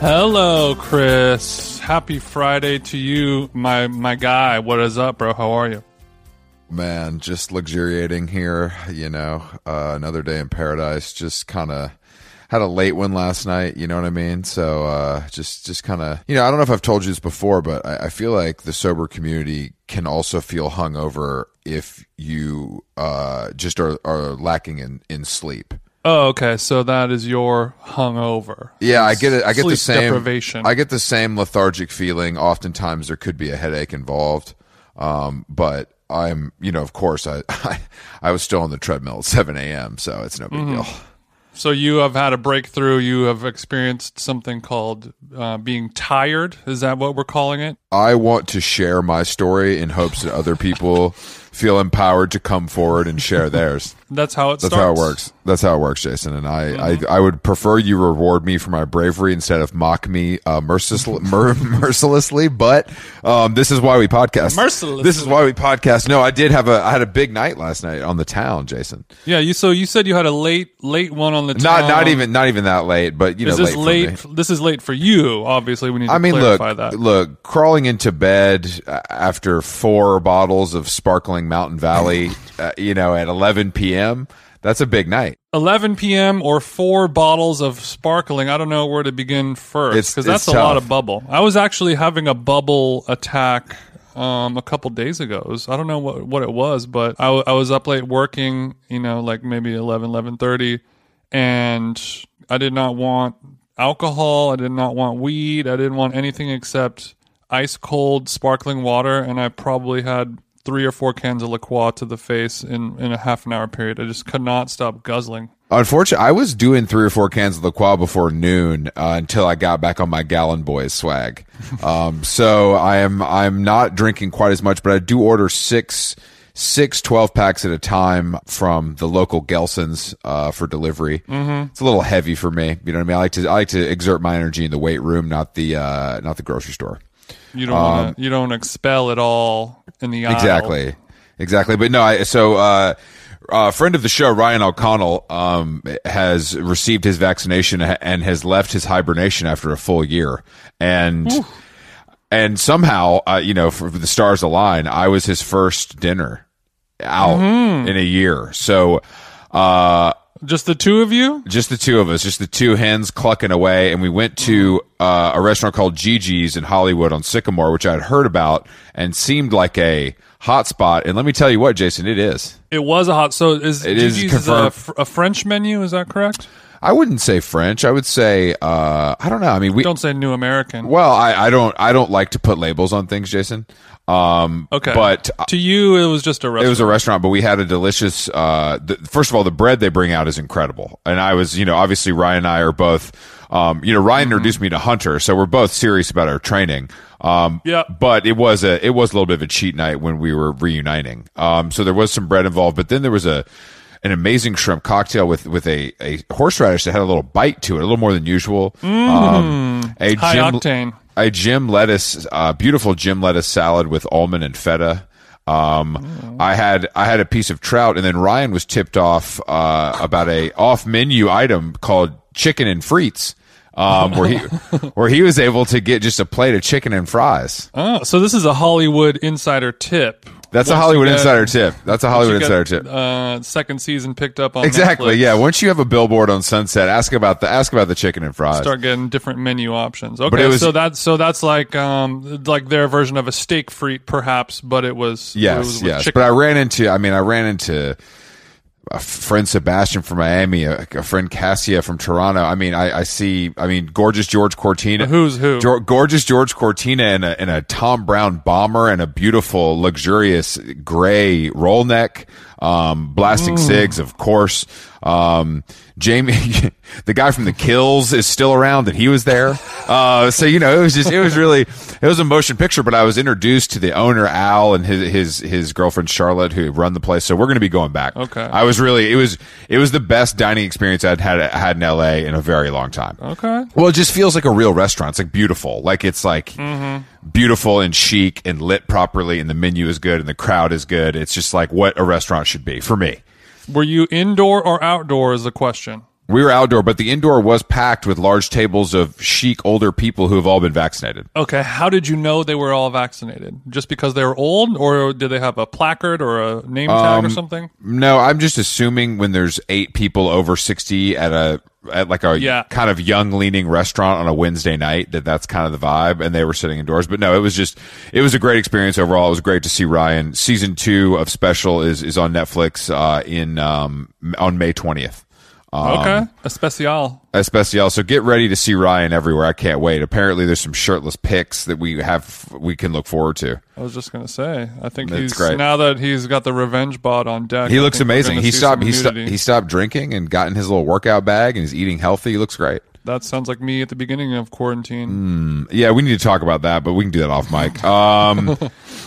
Hello, Chris. Happy Friday to you, my my guy. What is up, bro? How are you? Man, just luxuriating here, you know, uh, another day in paradise. Just kind of had a late one last night, you know what I mean? So, uh, just, just kind of, you know, I don't know if I've told you this before, but I, I feel like the sober community can also feel hungover if you, uh, just are, are lacking in, in sleep. Oh, okay. So that is your hungover. Yeah, I get it. I get the same deprivation. I get the same lethargic feeling. Oftentimes, there could be a headache involved, um, but I'm, you know, of course, I, I, I was still on the treadmill at 7 a.m., so it's no big Mm-hmm. deal. So you have had a breakthrough. You have experienced something called uh, being tired. Is that what we're calling it? I want to share my story in hopes that other people feel empowered to come forward and share theirs. That's how it That's starts. Mm-hmm. how it works. That's how it works, Jason. And I, I, I would prefer you reward me for my bravery instead of mock me uh, mercilessly, mer- mercilessly. But um, this is why we podcast. Mercilessly. This is why we podcast. No, I did have a. I had a big night last night on the town, Jason. Yeah. You. So you said you had a late, late one on the. Not town. not even not even that late, but you know, this late. late? This is late for you. Obviously, we need to I mean, look, that. look, crawling into bed uh, after four bottles of sparkling Mountain Valley, uh, you know, at 11 p.m. That's a big night. 11 p.m. or four bottles of sparkling. I don't know where to begin first because that's a lot of bubble. I was actually having a bubble attack um, a couple days ago. Was- I don't know what, what it was, but I, w- I was up late working, you know, like maybe 11, 11.30, and I did not want alcohol. I did not want weed. I didn't want anything except ice cold sparkling water, and I probably had three or four cans of La Croix to the face in, in a half an hour period. I just could not stop guzzling. Unfortunately, I was doing three or four cans of La Croix before noon uh, until I got back on my Gallon Boys swag. Um, so I am I'm not drinking quite as much, but I do order six six 12 packs at a time from the local Gelsons uh, for delivery. Mm-hmm. It's a little heavy for me. You know what I mean? I like to I like to exert my energy in the weight room, not the uh, not the grocery store. You don't wanna, you don't expel it all in the aisle. Um, Exactly. Exactly. But no, I, so, uh, a friend of the show, Ryan O'Connell, um, has received his vaccination and has left his hibernation after a full year. And, and somehow, uh, you know, for the stars align, I was his first dinner out in a year. So, uh, Just the two of you? just the two of us, just the two hens clucking away, and we went to uh, a restaurant called Gigi's in Hollywood on Sycamore, which I had heard about and seemed like a hot spot. And let me tell you what, Jason, it is. It was a hot. So is It is Gigi's is a, confirmed. fr- a French menu? Is that correct? I wouldn't say French. I would say uh, I don't know. I mean, we Don't say New American. well, I, I don't I don't like to put labels on things, Jason. Um, Okay, but to you, it was just a restaurant. It was a restaurant, but we had a delicious. Uh, the, first of all, the bread they bring out is incredible, and I was, you know, obviously Ryan and I are both. Um, you know, Ryan Mm-hmm. introduced me to Hunter, so we're both serious about our training. Um, Yeah. but it was a it was a little bit of a cheat night when we were reuniting. Um, so there was some bread involved, but then there was a an amazing shrimp cocktail with with a, a horseradish that had a little bite to it, a little more than usual. Um, a Mm. high gin, octane. I gem lettuce, uh, beautiful gem lettuce salad with almond and feta. Um, I had I had a piece of trout, and then Ryan was tipped off uh, about a off menu item called chicken and frites, um, where he where he was able to get just a plate of chicken and fries. Oh, so this is a Hollywood insider tip. That's a Hollywood get- insider tip. That's a Hollywood get, insider tip. Uh, second season picked up on Exactly. Netflix, Yeah. Once you have a billboard on Sunset, ask about the ask about the chicken and fries. Start getting different menu options. Okay, was- so that's so that's like um like their version of a steak frite, perhaps, but it was it Yes, was with yes. chicken. But I ran into, I mean, I ran into a friend Sebastian from Miami, a, a friend Cassia from Toronto. I mean, I, I see, I mean, gorgeous George Cortina. Who's who? Gorgeous George Cortina in a, in a Thom Browne bomber and a beautiful, luxurious gray roll neck. Um, blasting Mm. cigs, of course. Um, Jamie, the guy from the Kills is still around and he was there. Uh, so, you know, it was just, it was really, it was a motion picture, but I was introduced to the owner, Al, and his, his, his girlfriend, Charlotte, who run the place. So we're going to be going back. Okay. I was really, it was, it was the best dining experience I'd had, had in LA in a very long time. okay. Well, it just feels like a real restaurant. It's like beautiful. Like it's like beautiful and chic and lit properly and the menu is good and the crowd is good. It's just like what a restaurant should be for me. Were you indoor or outdoor? Is the question. We were outdoor, but the indoor was packed with large tables of chic older people who have all been vaccinated. Okay, how did you know they were all vaccinated? Just because they were old, or did they have a placard or a name tag Um, or something? No, I'm just assuming when there's eight people over 60 at a at like a Yeah. kind of young leaning restaurant on a Wednesday night that that's kind of the vibe and they were sitting indoors. But no, it was just it was a great experience overall. It was great to see Ryan. Season 2 of Special is is on Netflix uh in um on May 20th. Um, okay, especial. Especial. So get ready to see Ryan everywhere. I can't wait. Apparently there's some shirtless pics that we have we can look forward to. I was just gonna say. I think That's he's great. now that he's got the revenge bot on deck. He I looks amazing. He stopped he, sto- nudity. he stopped drinking and got in his little workout bag and he's eating healthy. He looks great. That sounds like me at the beginning of quarantine. Yeah, we need to talk about that, but we can do that off mic. Um,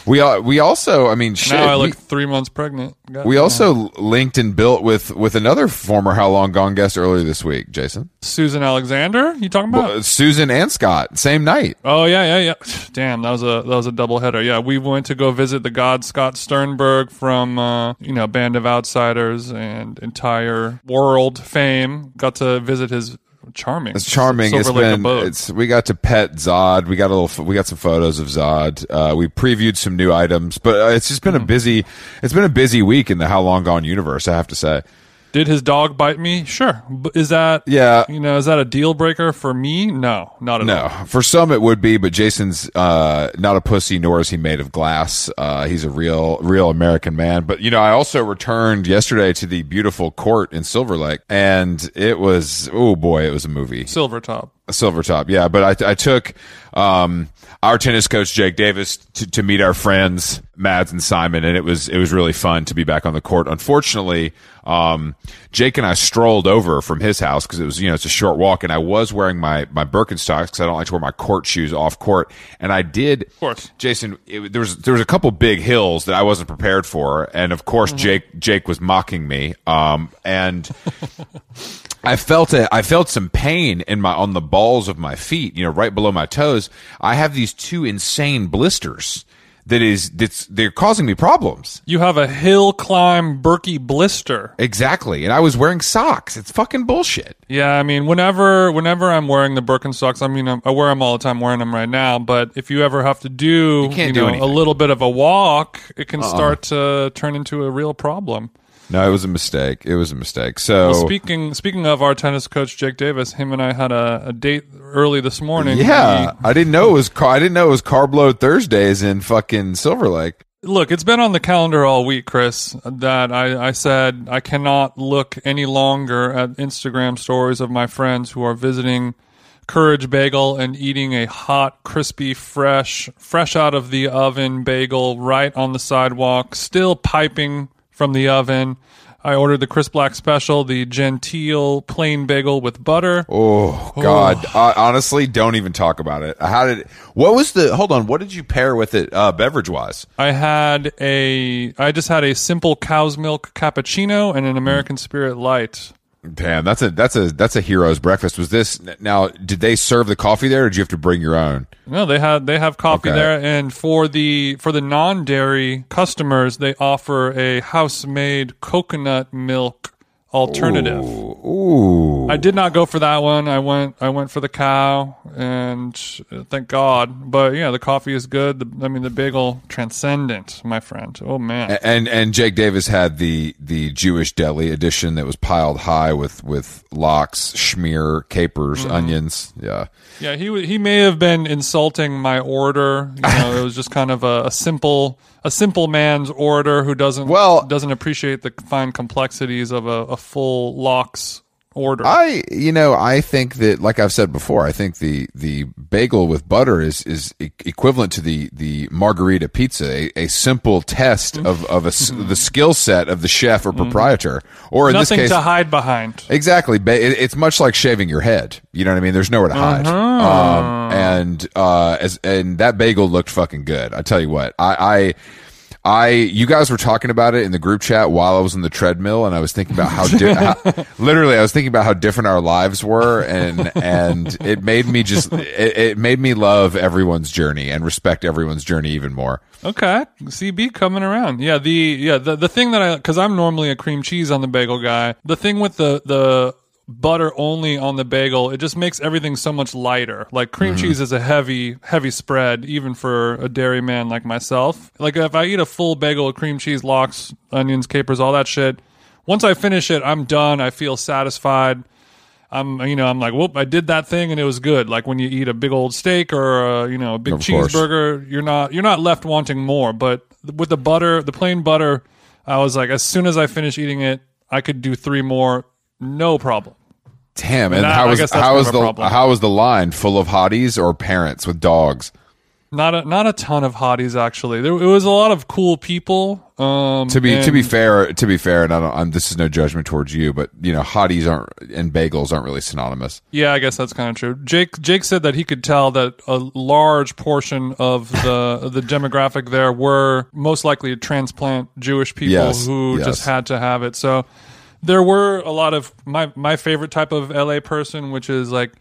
we we also, I mean, shit, now I we, look three months pregnant. God we damn. also linked and built with with another former How Long Gone guest earlier this week, Jason, Susan Alexander. You talking about? Uh, Susan and Scott, same night. Oh yeah, yeah, yeah. Damn, that was a that was a double header. Yeah, we went to go visit the god Scott Sternberg from uh, you know Band of Outsiders and entire world fame. Got to visit his charming. It's charming. Silver It's been. It's we got to pet Zod. We got a little. We got some photos of Zod. Uh, we previewed some new items, but uh, it's just been Mm-hmm. a busy. It's been a busy week in the How Long Gone universe. I have to say. Did his dog bite me? Sure. But is that Yeah. You know, is that a deal breaker for me? No, not at all. No, for some it would be, but Jason's uh, not a pussy, nor is he made of glass. Uh, he's a real, real American man. But you know, I also returned yesterday to the beautiful court in Silver Lake, and it was oh boy, it was a movie. Silver top. Silver top, yeah. But I, I took um, our tennis coach Jake Davis to, to meet our friends Mads and Simon, and it was it was really fun to be back on the court. Unfortunately, um, Jake and I strolled over from his house because it was you know it's a short walk, and I was wearing my my Birkenstocks because I don't like to wear my court shoes off court, and I did. Of course. Jason, it, there was there was a couple big hills that I wasn't prepared for, and of course Jake Jake was mocking me, um, and. I felt it. I felt some pain in my on the balls of my feet, you know, right below my toes. I have these two insane blisters that is that's they're causing me problems. You have a hill climb Berkey blister. Exactly. And I was wearing socks. It's fucking bullshit. Yeah, I mean, whenever whenever I'm wearing the Birkenstocks, I mean, I'm, I wear them all the time, wearing them right now. But if you ever have to do, can't do know, a little bit of a walk, it can uh-uh. start to turn into a real problem. No, it was a mistake. It was a mistake. So Speaking speaking of our tennis coach Jake Davis, him and I had a, a date early this morning. yeah, I didn't know it was car- I didn't know it was carb load Thursdays in fucking Silver Lake. Look, it's been on the calendar all week, Chris, that I, I said I cannot look any longer at Instagram stories of my friends who are visiting Courage Bagel and eating a hot, crispy, fresh, fresh out of the oven bagel right on the sidewalk, still piping from the oven. I ordered the Chris Black special, the genteel plain bagel with butter. Oh God! Uh, honestly, don't even talk about it. How did? What was the? Hold on. What did you pair with it, uh, beverage wise? I had a I just had a simple cow's milk cappuccino and an American Spirit light Damn, that's a that's a that's a hero's breakfast. Was this now? Did they serve the coffee there, or did you have to bring your own? No, they had they have coffee Okay. there, and for the for the non dairy customers, they offer a house made coconut milk alternative. Ooh, I did not go for that one. I went I went for the cow, and uh, thank God. But yeah, the coffee is good. The, I mean, the bagel transcendent, my friend. Oh man. and and Jake Davis had the the Jewish deli edition that was piled high with with lox, schmear, capers, Mm-hmm. onions. Yeah, Yeah, he he may have been insulting my order. You know, it was just kind of a, a simple a simple man's orator who doesn't Well- doesn't appreciate the fine complexities of a, a full locks order. I you know I think that like I've said before, I think the the bagel with butter is is e- equivalent to the the margarita pizza, a, a simple test of of a the skill set of the chef or proprietor, or in Mm-hmm. Nothing this case. to hide behind. Exactly. Ba- it- It's much like shaving your head. You know what I mean? There's nowhere to hide. Uh-huh. Um, and, uh, as, and that bagel looked fucking good. I tell you what, I, I, I, you guys were talking about it in the group chat while I was in the treadmill and I was thinking about how, di- how literally I was thinking about how different our lives were and, and it made me just, it, it made me love everyone's journey and respect everyone's journey even more. Okay, CB coming around. Yeah, the yeah the the thing that I because I'm normally a cream cheese on the bagel guy. The thing with the the butter only on the bagel, it just makes everything so much lighter. Like cream mm-hmm. cheese is a heavy heavy spread, even for a dairy man like myself. Like if I eat a full bagel of cream cheese, lox, onions, capers, all that shit. Once I finish it, I'm done. I feel satisfied. I'm, you know, I'm like, whoop, I did that thing and it was good. Like when you eat a big old steak or, a, you know, a big Of course. cheeseburger, you're not, you're not left wanting more. But with the butter, the plain butter, I was like, as soon as I finish eating it, I could do three more, no problem. Damn. And that- how I was, how was the, problem. how was the line full of hotties or parents with dogs? Not a, not a ton of hotties actually. There, it was a lot of cool people. Um, To be to be fair, to be fair, and I don't. I'm, this is no judgment towards you, but you know, hotties aren't and bagels aren't really synonymous. Yeah, I guess that's kind of true. Jake Jake said that he could tell that a large portion of the the demographic there were most likely transplant Jewish people Yes, who yes. just had to have it. So there were a lot of my my favorite type of LA person, which is like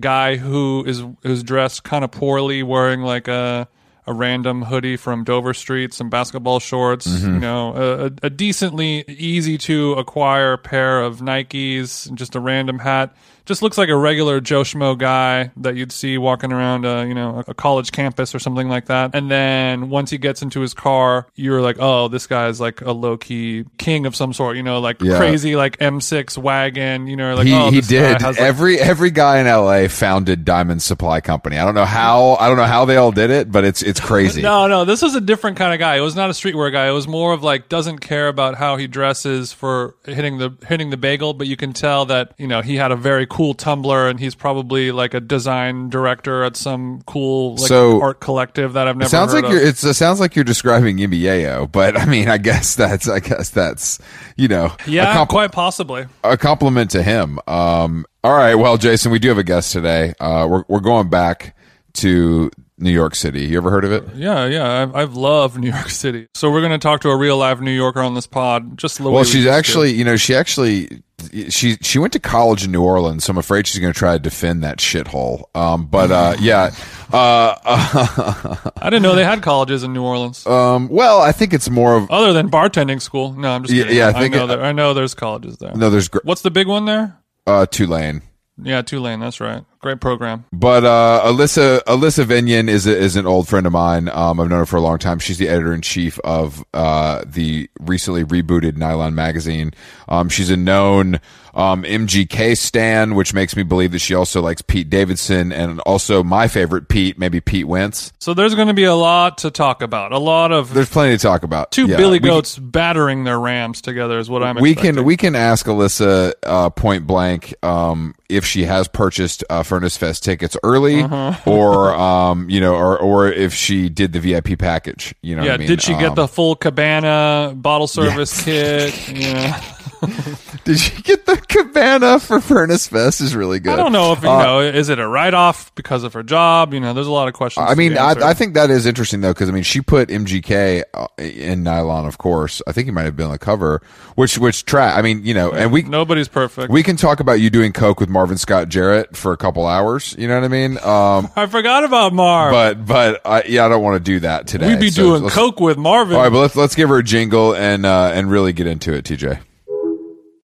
guy who is who's dressed kind of poorly, wearing like a a random hoodie from Dover Street, some basketball shorts, Mm-hmm. you know, a, a- a decently easy to acquire pair of Nikes, and just a random hat. Just looks like a regular Joe Schmo guy that you'd see walking around, uh, you know, a college campus or something like that. And then once he gets into his car, you're like, oh, this guy's like a low key king of some sort, you know, like Yeah. crazy like M6 wagon, you know, like he oh, he did. has, like, every every guy in L.A. founded Diamond Supply Company. I don't know how. I don't know how they all did it, but it's it's crazy. No, no, this was a different kind of guy. It was not a streetwear guy. It was more of like doesn't care about how he dresses for hitting the hitting the bagel, but you can tell that you know he had a very cool Tumblr and he's probably like a design director at some cool like So- art collective that I've never sounds heard like of. you're. It's, it sounds like you're describing Yimmy but I mean, I guess that's. I guess that's. You know. yeah, compl- quite possibly. a compliment to him. Um. All right. Well, Jason, we do have a guest today. Uh, we're we're going back to New York City. You ever heard of it? Yeah, yeah, I've, I've loved New York City. So we're going to talk to a real live New Yorker on this pod. Just the Well, we she's to. actually, you know, she actually, she she went to college in New Orleans, so I'm afraid she's going to try to defend that shithole. Um, but uh, yeah, uh, I didn't know they had colleges in New Orleans. um, well, I think it's more of Other than bartending school. No, I'm just Yeah, kidding. yeah, I I, think know it- there, I know there's colleges there. no, there's gr- What's the big one there? uh, Tulane. Yeah, Tulane. That's right. Great program. But uh, Alyssa Alyssa Vingan is a, is an old friend of mine. Um, I've known her for a long time. She's the editor in chief of uh, the recently rebooted Nylon magazine. Um, she's a known um, MGK stan, which makes me believe that she also likes Pete Davidson and also my favorite Pete, maybe Pete Wentz. So there's going to be a lot to talk about. A lot of There's plenty to talk about. two Yeah, Billy can- Goats battering their Rams together is what I'm. we expecting. can we can ask Alyssa uh, point blank um, if she has purchased uh, Furnace Fest tickets early, Uh-huh. or um, you know, or or if she did the VIP package. You know, Yeah. what I mean? Did she get Um, the full cabana bottle service kit? Yeah. Did you get the cabana for Furnace Fest? Is really good. I don't know if you Uh, know. Is it a write off because of her job? You know, there's a lot of questions. I mean, I. I think that is interesting though, because I mean, she put MGK uh, in nylon, of course. I think he might have been on the cover, which which track. I mean, you know, and we nobody's perfect. we can talk about you doing coke with Marvin Scott Jarrett for a couple hours. You know what I mean? Um, I forgot about Marv. but but I, yeah, I don't want to do that today. We'd be So doing coke with Marvin. All right, but let's let's give her a jingle and uh, and really get into it, TJ.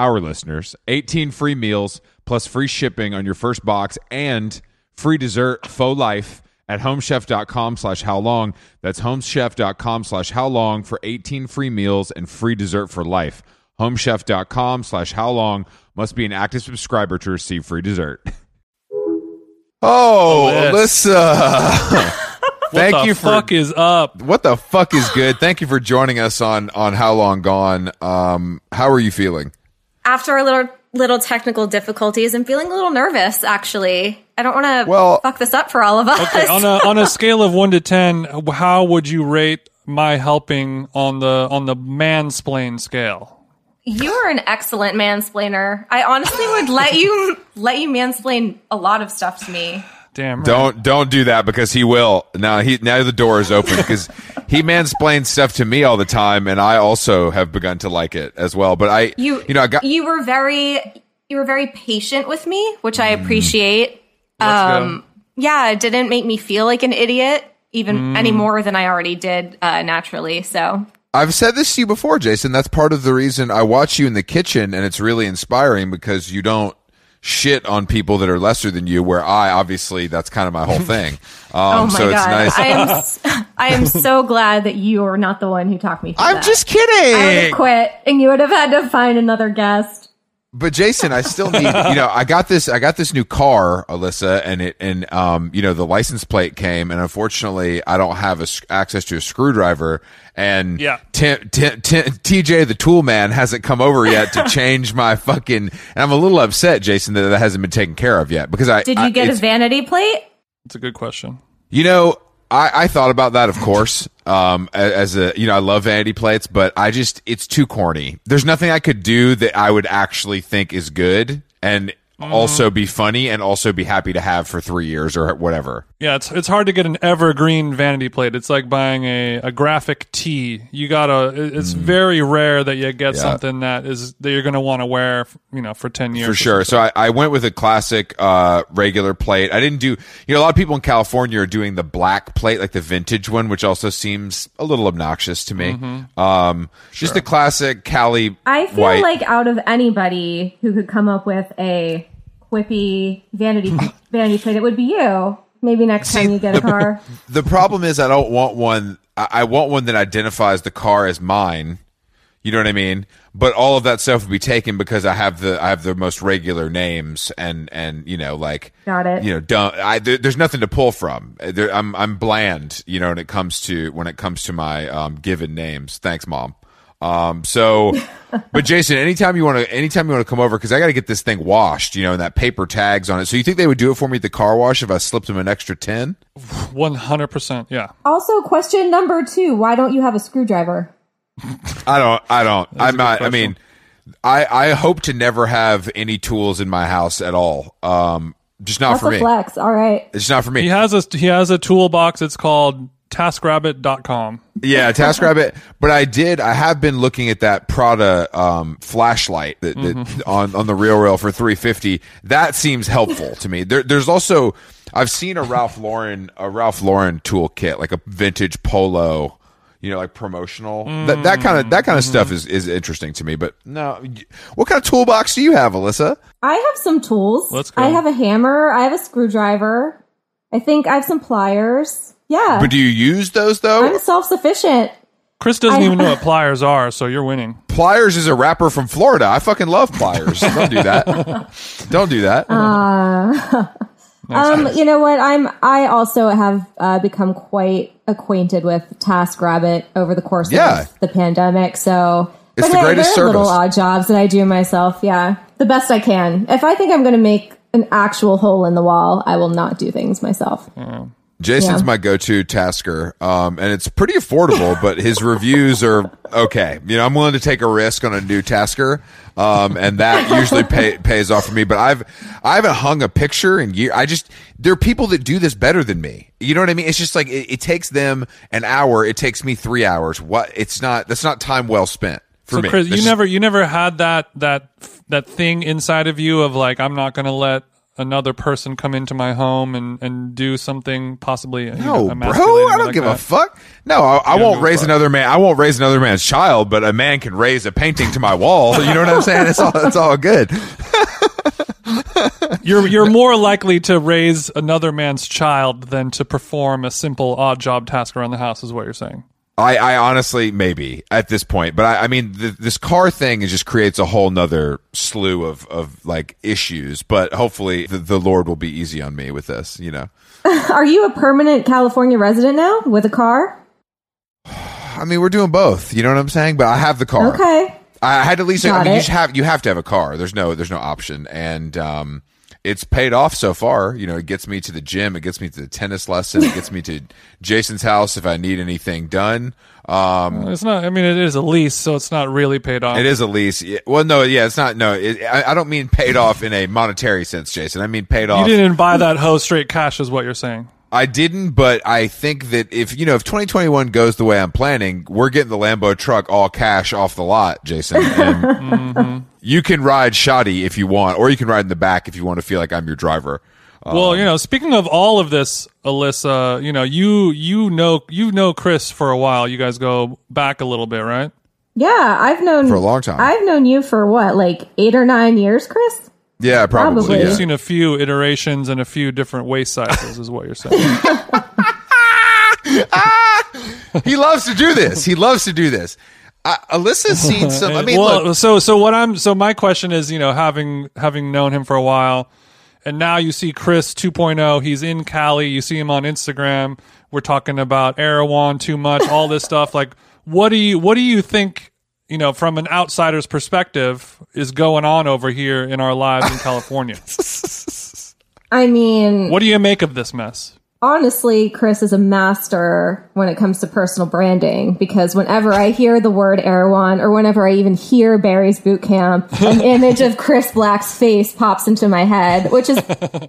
our listeners, 18 free meals plus free shipping on your first box and free dessert faux life at homechef.com slash how long. That's homechef.com slash how long for 18 free meals and free dessert for life. Homechef.com slash how long must be an active subscriber to receive free dessert. Oh, Alyssa. Alyssa. Thank what the you for fuck is up? what the fuck is good? Thank you for joining us on on How Long Gone. Um, how are you feeling? After a little little technical difficulties. I'm feeling a little nervous, actually. I don't want to Well- fuck this up for all of us. Okay, on a on a scale of one to ten, how would you rate my helping on the on the mansplain scale? you are an excellent mansplainer. I honestly would let you let you mansplain a lot of stuff to me. Damn. Right. Don't don't do that because he will. Now he now the door is open because he mansplains stuff to me all the time, and I also have begun to like it as well. But I, You you know, I got you were very you were very patient with me, which I Mm. appreciate. Let's Um, yeah, it didn't make me feel like an idiot even Mm. any more than I already did uh, naturally. So I've said this to you before, Jason. That's part of the reason I watch you in the kitchen, and it's really inspiring because you don't shit on people that are lesser than you. Where I obviously that's kind of my whole thing. Um, Oh my so it's god! nice. I am s- I am so glad that you are not the one who talked me through I'm that. just kidding I would have quit, and you would have had to find another guest. But Jason, I still need, you know, I got this, I got this new car, Alyssa, and it, and, um, you know, the license plate came and unfortunately I don't have a, s- access to a screwdriver and Yeah. T- T- T- TJ, the tool man hasn't come over yet to change my fucking, and I'm a little upset, Jason, that that hasn't been taken care of yet because I, Did you I- get a vanity plate? It's a good question. you know, I, I thought about that, of course. Um, as a, you know, I love vanity plates, but I just, it's too corny. There's nothing I could do that I would actually think is good and also be funny and also be happy to have for three years or whatever. Yeah, it's it's hard to get an evergreen vanity plate. It's like buying a, a graphic tee. You gotta. it- It's very rare that you get Mm. Yeah. something that is that you're gonna want to wear. You know, for ten years For sure. So I, I went with a classic, uh, regular plate. I didn't do, you know, a lot of people in California are doing the black plate, like the vintage one, which also seems a little obnoxious to me. Um, just the classic Cali I feel white. like out of anybody who could come up with a quippy vanity vanity plate, it would be you. Maybe next time you get a car. The problem is I don't want one. I I want one that identifies the car as mine. You know what I mean? But all of that stuff would be taken because I have the I have the most regular names and and you know like Got it. You know, don't I? There, there's nothing to pull from. There, I'm I'm bland. You know, when it comes to when it comes to my um, given names. Thanks, mom. Um, so, but Jason, anytime you want to, anytime you want to come over, because I got to get this thing washed, you know, and that paper tags on it. So you think they would do it for me at the car wash if I slipped them an extra ten? One hundred percent. Yeah. Also, question number two: Why don't you have a screwdriver? I don't. I don't. I'm good not. I mean, I I hope to never have any tools in my house at all. Um, just not That's for a me. flex. All right. It's not for me. He has a he has a toolbox. It's called TaskRabbit.com. Yeah, TaskRabbit. but I did. I have been looking at that Prada um, flashlight that, that mm-hmm. on on the RealReal for three fifty. That seems helpful to me. There, there's also I've seen a Ralph Lauren a Ralph Lauren toolkit, like a vintage polo. You know, like promotional. That that kind of mm-hmm. that kind of stuff mm-hmm. is is interesting to me. But no, what kind of toolbox do you have, Alyssa? I have some tools. Let's go. I have a hammer. I have a screwdriver. I think I have some pliers. Yeah. But do you use those though? I'm self sufficient. Chris doesn't I- even know what pliers are, so you're winning. Pliers is a rapper from Florida. I fucking love Pliers. Don't do that. Don't do that. Um, you know what? I'm. I also have uh, become quite acquainted with TaskRabbit over the course Yeah. of the pandemic. So, It's but the hey, greatest there are little odd jobs that I do myself. Yeah, the best I can. If I think I'm going to make an actual hole in the wall, I will not do things myself. Jason's Yeah. my go-to tasker, um, and it's pretty affordable. but his reviews are okay. You know, I'm willing to take a risk on a new tasker, um, and that usually pay, pays off for me. But I've I haven't hung a picture in year. I just there are people that do this better than me. You know what I mean? It's just like it, it takes them an hour. It takes me three hours. What? It's not. That's not time well spent for So me. Chris, That's you just- never you never had that that that thing inside of you of like I'm not going to let another person come into my home and and do something possibly you know, No, bro, I don't like give that. a fuck. No, I, I won't raise another man. I won't raise another man's child, but a man can raise a painting to my wall. You know what I'm saying? It's all, it's all good. You're you're more likely to raise another man's child than to perform a simple odd job task around the house, is what you're saying. I, I honestly maybe at this point, but I, I mean, th- this car thing is just creates a whole nother slew of, of like issues. But hopefully, the, the Lord will be easy on me with this. You know, Are you a permanent California resident now with a car? I mean, we're doing both. You know what I'm saying? But I have the car. Okay. I had to lease. I mean, you it. just have you have to have a car. There's no there's no option, and um, it's paid off so far. You know, it gets me to the gym, it gets me to the tennis lesson, it gets me to Jason's house if I need anything done. Um, It's not. I mean, it is a lease, so it's not really paid off. it is a lease. Well, no, yeah, it's not. No, it, I, I don't mean paid off in a monetary sense, Jason. I mean paid off. You didn't buy that hose straight cash, is what you're saying. I didn't, but I think that if you know if 2021 goes the way I'm planning, we're getting the Lambo truck all cash off the lot, Jason. And mm-hmm. You can ride shoddy if you want, or you can ride in the back if you want to feel like I'm your driver. Well, um, you know, speaking of all of this, Alyssa, you know, you you know you know Chris for a while. You guys go back a little bit, right? Yeah, I've known For a long time. I've known you for what, like eight or nine years, Chris? Yeah, probably. Probably. yeah. You've seen a few iterations and a few different waist sizes, is what you're saying. he loves to do this. He loves to do this. Uh, Alyssa's seen some. I mean, well, look, so so what I'm so my question is, you know, having having known him for a while, and now you see Chris 2.0. He's in Cali. You see him on Instagram. We're talking about Erewhon too much, all this stuff. Like, what do you what do you think? You know, from an outsider's perspective, is going on over here in our lives in California. I mean, what do you make of this mess? honestly, Chris is a master when it comes to personal branding because whenever I hear the word Erewhon or whenever I even hear Barry's boot camp, an image of Chris Black's face pops into my head, which is,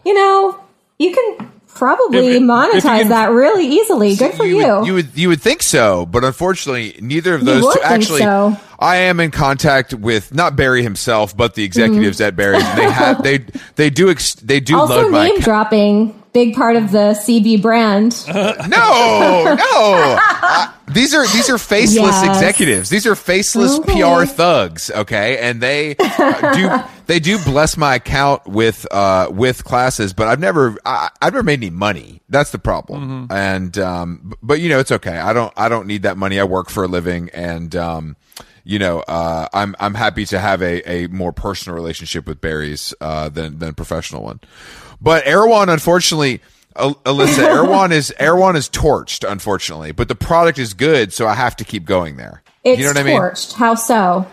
you know, you can probably If- monetize that really easily. Good for you. Would, you would you would think so, but unfortunately, neither of You those two. Actually, so. I am in contact with not Barry himself, but the executives mm-hmm. at Barry. They have they they do ex, they do also, load my name dropping, big part of the CB brand. No, no. Uh, these are these are faceless Yes. executives. These are faceless Okay. PR thugs. Okay, and they uh, do they do bless my account with uh with classes, but I've never I, I've never made any money. That's the problem. And um, but you know it's okay. I don't I don't need that money. I work for a living, and um, you know, uh, I'm I'm happy to have a, a more personal relationship with Barry's uh, than than a professional one. But Erewhon, unfortunately, Al- Alyssa, Erewhon is Erewhon is torched, unfortunately. But the product is good, so I have to keep going there. It's you know what I mean? torched. How so?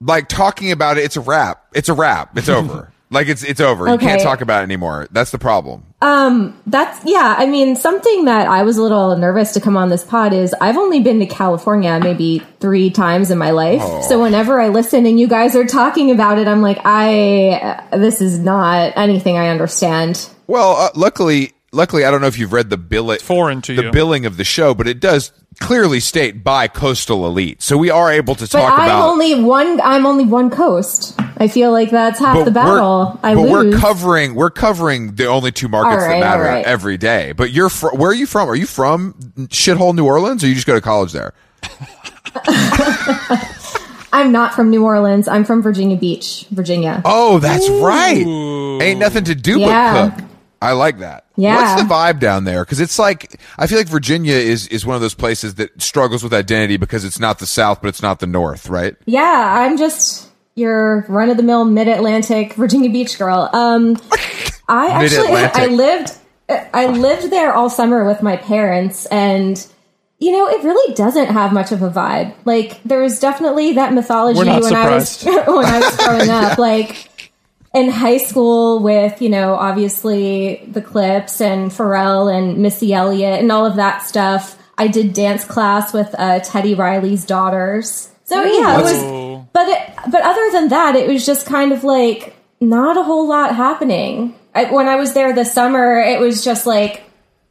Like talking about it, it's a wrap. It's a wrap. It's over. Like it's it's over. You can't talk about it anymore. That's the problem. That's yeah. I mean, something that I was a little nervous to come on this pod is I've only been to California maybe three times in my life. So whenever I listen and you guys are talking about it, I'm like, I uh, this is not anything I understand. Well, uh, luckily, luckily, I don't know if you've read the bill foreign to the you. billing of the show, but it does clearly state by coastal elite. So we are able to But talk I'm about. only one. I'm only one coast. I feel like that's half the battle. We're, I but lose. we're covering we're covering the only two markets All right, that matter all right. every day. But you're fr- where are you from? Are you from shithole New Orleans, or you just go to college there? I'm not from New Orleans. I'm from Virginia Beach, Virginia. Oh, that's right. Ain't nothing to do Yeah. but cook. I like that. Yeah. What's the vibe down there? Because it's like I feel like Virginia is is one of those places that struggles with identity because it's not the South, but it's not the North, right? Yeah, I'm just your run of the mill mid Atlantic Virginia Beach girl. Um, I actually I lived I lived there all summer with my parents, and you know it really doesn't have much of a vibe. Like there was definitely that mythology when I was when I was growing up, like. In high school, with you know, obviously the Clipse and Pharrell and Missy Elliott and all of that stuff. I did dance class with uh, Teddy Riley's daughters. So yeah, it was Ooh. But it, but other than that, it was just kind of like not a whole lot happening. I, when I was there this summer, it was just like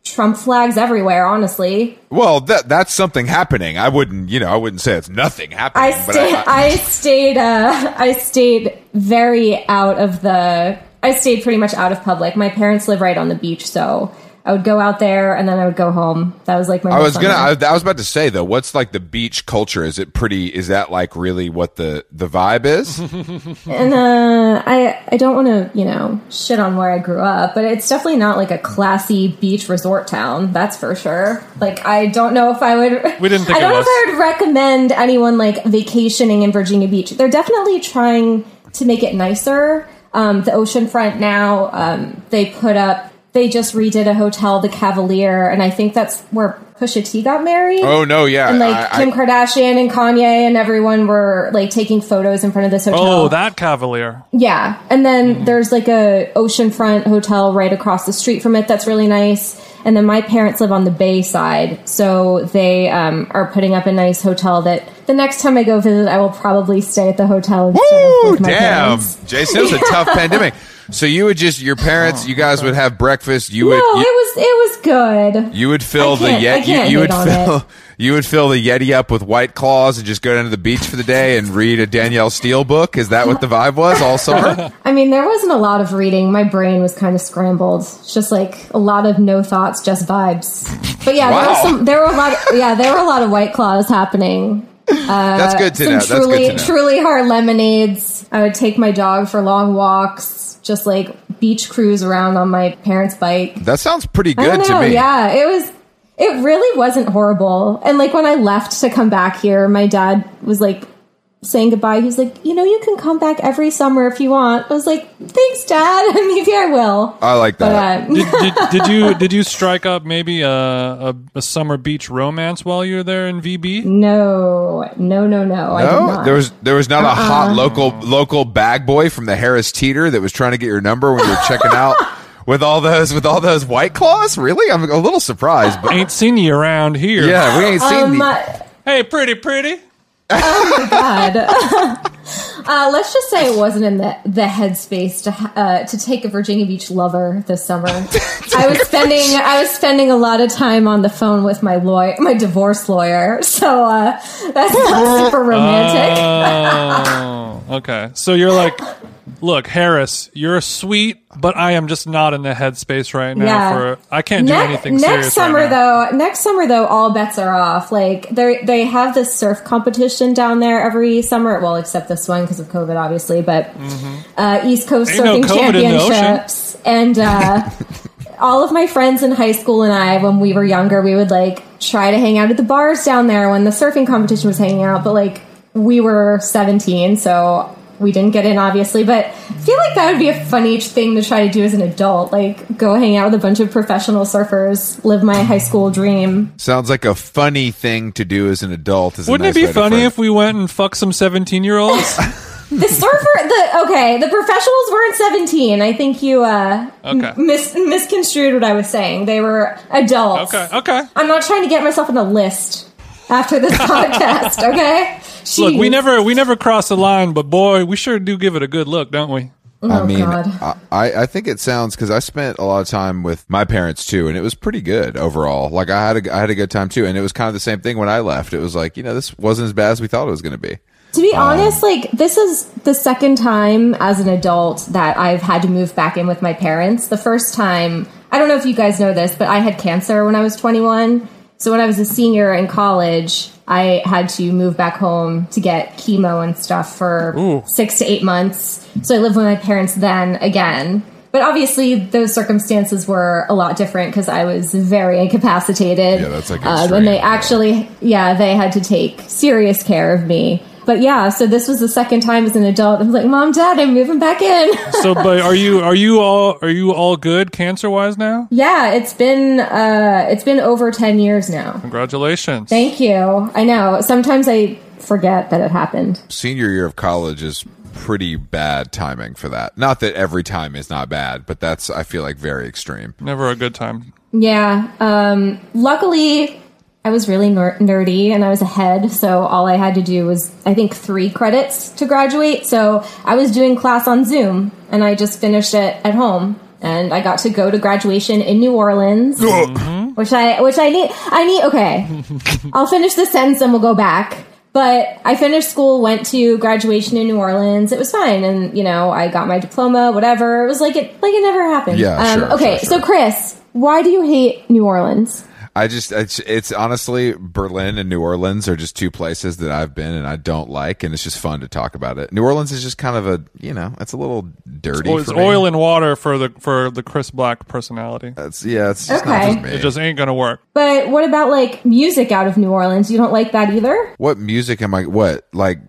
Trump flags everywhere. Honestly, Well, that that's something happening. I wouldn't, you know, I wouldn't say it's nothing happening. I but stayed. I- I, stayed. Uh, I stayed very out of the. I stayed pretty much out of public. My parents live right on the beach, so I would go out there and then I would go home. That was like my. I whole was gonna. I, I was about to say though. What's like the beach culture? Is it pretty? Is that like really what the the vibe is? And uh, I I don't want to you know shit on where I grew up, but it's definitely not like a classy beach resort town. That's for sure. Like I don't know if I would. We didn't think I don't know if I would recommend anyone like vacationing in Virginia Beach. They're definitely trying to make it nicer. Um, the oceanfront now um, they put up. They just redid a hotel, the Cavalier, and I think that's where Pusha T got married. Oh no, yeah. and like I- Kim I- Kardashian and Kanye and everyone were like taking photos in front of this hotel. Oh, that Cavalier. Yeah, and then Mm-hmm. there's like a oceanfront hotel right across the street from it. That's really nice. And then my parents live on the bay side, so they um, are putting up a nice hotel. That the next time I go visit, I will probably stay at the hotel instead Woo, of with my damn, parents. Jason, it was a tough pandemic. So you would just your parents, you guys would have breakfast. You No, would it was it was good. you would fill I the can't- I yet you, can't you would hate on fill it. you would fill the Yeti up with white claws and just go down to the beach for the day and read a Danielle Steel book. Is that what the vibe was all summer? I mean, there wasn't a lot of reading. My brain was kind of scrambled. It's just like a lot of no thoughts, just vibes. But yeah, there Wow. was some. There were a lot. Of, yeah, there were a lot of white claws happening. That's good uh, to some know. That's truly good to know. truly hard lemonades. I would take my dog for long walks, just like beach cruise around on my parents' bike. That sounds pretty good don't to me. Yeah, it was. It really wasn't horrible. And like when I left to come back here, my dad was like saying goodbye. He's like, you know, you can come back every summer if you want. I was like, thanks, Dad. Maybe I will. I like But that. uh, Did, did, did you did you strike up maybe a, a, a summer beach romance while you were there in VB? no, no, no, no. I did no, not. there was there was not a Uh-uh. hot local local bag boy from the Harris Teeter that was trying to get your number when you were checking out with all those with all those white claws. Really, I'm a little surprised. But Ain't seen you around here. yeah, we ain't seen um, the. uh, Hey, pretty, pretty. Oh my god. uh, let's just say it wasn't in the, the headspace to uh, to take a Virginia Beach lover this summer. I was spending I was spending a lot of time on the phone with my lawyer, my divorce lawyer. So uh, that's not super romantic. Oh, okay. So you're like, look, Harris, you're a sweet, but I am just not in the headspace right now Yeah. for. I can't do Ne- anything next serious summer right though next summer though all bets are off like they they have this surf competition down there every summer well except this one because of covid obviously but uh, east coast Mm-hmm. Ain't surfing COVID in the ocean. championships and uh, all of my friends in high school and i when we were younger we would like try to hang out at the bars down there when the surfing competition was hanging out but like we were 17 so we didn't get in obviously but i feel like that would be a funny thing to try to do as an adult like go hang out with a bunch of professional surfers live my high school dream Sounds like a funny thing to do as an adult. Is Wouldn't nice it be funny if we went and fucked some 17 year olds? the surfer the okay the professionals weren't 17 i think you uh Okay. mis- misconstrued what i was saying they were adults okay, okay. i'm not trying to get myself on a list after this podcast okay Look, we never we never cross the line, but boy, we sure do give it a good look, don't we? Oh, I Oh, mean, God. I, I think it sounds because I spent a lot of time with my parents too, and it was pretty good overall. Like I had a I had a good time too, and it was kind of the same thing when I left. It was like you know this wasn't as bad as we thought it was going to be. To be um, honest, like this is the second time as an adult that I've had to move back in with my parents. The first time, I don't know if you guys know this, but I had cancer when I was 21. So when I was a senior in college, I had to move back home to get chemo and stuff for Ooh. six to eight months. So I lived with my parents then again. But obviously, those circumstances were a lot different because I was very incapacitated. Yeah, that's, like, um, extreme, and they actually, yeah, they had to take serious care of me. But yeah, so this was the second time as an adult. I was like, "Mom, Dad, I'm moving back in." So, but are you are you all are you all good cancer wise now? yeah, it's been uh, it's been over ten years now. Congratulations. Thank you. I know. Sometimes I forget that it happened. Senior year of college is pretty bad timing for that. Not that every time is not bad, but that's I feel like very extreme. Never a good time. Yeah. Um, luckily, I was really ner- nerdy and I was ahead. So all I had to do was, I think, three credits to graduate. So I was doing class on Zoom and I just finished it at home. And I got to go to graduation in New Orleans, which I, which I need, I need, okay. I'll finish the sentence and we'll go back. But I finished school, went to graduation in New Orleans. It was fine, and you know, I got my diploma. Whatever. It was like it, like it never happened. Yeah, Um, sure, okay, sure, sure. so Chris, why do you hate New Orleans? I just it's, it's honestly Berlin and New Orleans are just two places that I've been and I don't like, and it's just fun to talk about it. New Orleans is just kind of a you know it's a little dirty. Well, it's for me. oil and water for the for the Chris Black personality. That's yeah, it's just not Okay. for me. It just ain't gonna work. But what about like music out of New Orleans? You don't like that either? what music am I? What like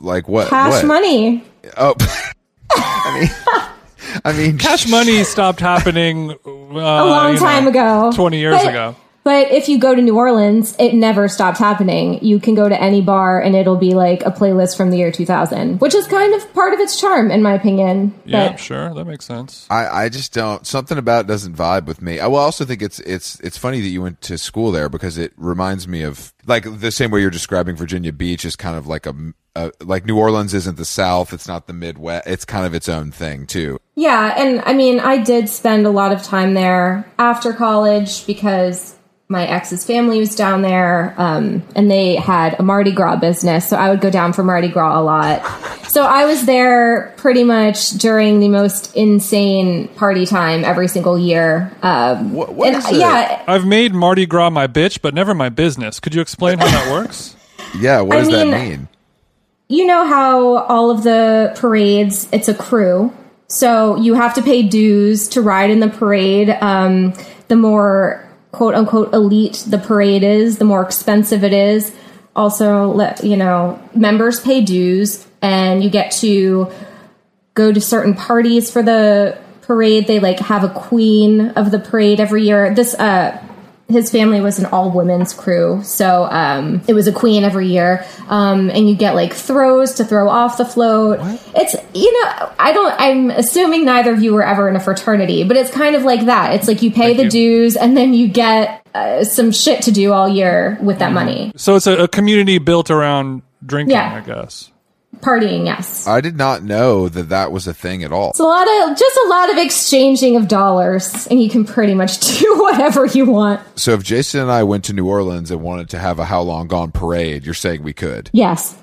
like what? Cash what? money. Oh, I mean, I mean, Cash money stopped happening uh, a long time know, ago. 20 years But- ago. But if you go to New Orleans, it never stops happening. You can go to any bar and it'll be like a playlist from the year 2000, which is kind of part of its charm, in my opinion. Yeah, But- sure. That makes sense. I, I just don't something about it doesn't vibe with me. I will also think it's it's it's funny that you went to school there because it reminds me of like the same way you're describing Virginia Beach is kind of like a, a like New Orleans isn't the South, it's not the Midwest, it's kind of its own thing too. Yeah, and I mean, I did spend a lot of time there after college because my ex's family was down there, um, and they had a Mardi Gras business, so I would go down for Mardi Gras a lot. So I was there pretty much during the most insane party time every single year. Um, What, what and is it? yeah, I've made Mardi Gras my bitch, but never my business. Could you explain how that works? yeah. What I does that mean- mean? you know how all of the parades it's a crew so you have to pay dues to ride in the parade um, the more quote unquote elite the parade is the more expensive it is. Also let you know members pay dues and you get to go to certain parties for the parade. They like have a queen of the parade every year. This uh his family was an all women's crew, so um, it was a queen every year, um, and you get like throws to throw off the float. It's you know I don't I'm assuming neither of you were ever in a fraternity, but it's kind of like that. It's like you pay Thank the you. dues, and then you get uh, some shit to do all year with Mm-hmm. that money. So it's a, a community built around drinking, Yeah. I guess. Partying, yes. I did not know that that was a thing at all. It's a lot of just a lot of exchanging of dollars, and you can pretty much do whatever you want. So if Jason and I went to New Orleans and wanted to have a How Long Gone parade, you're saying we could? Yes.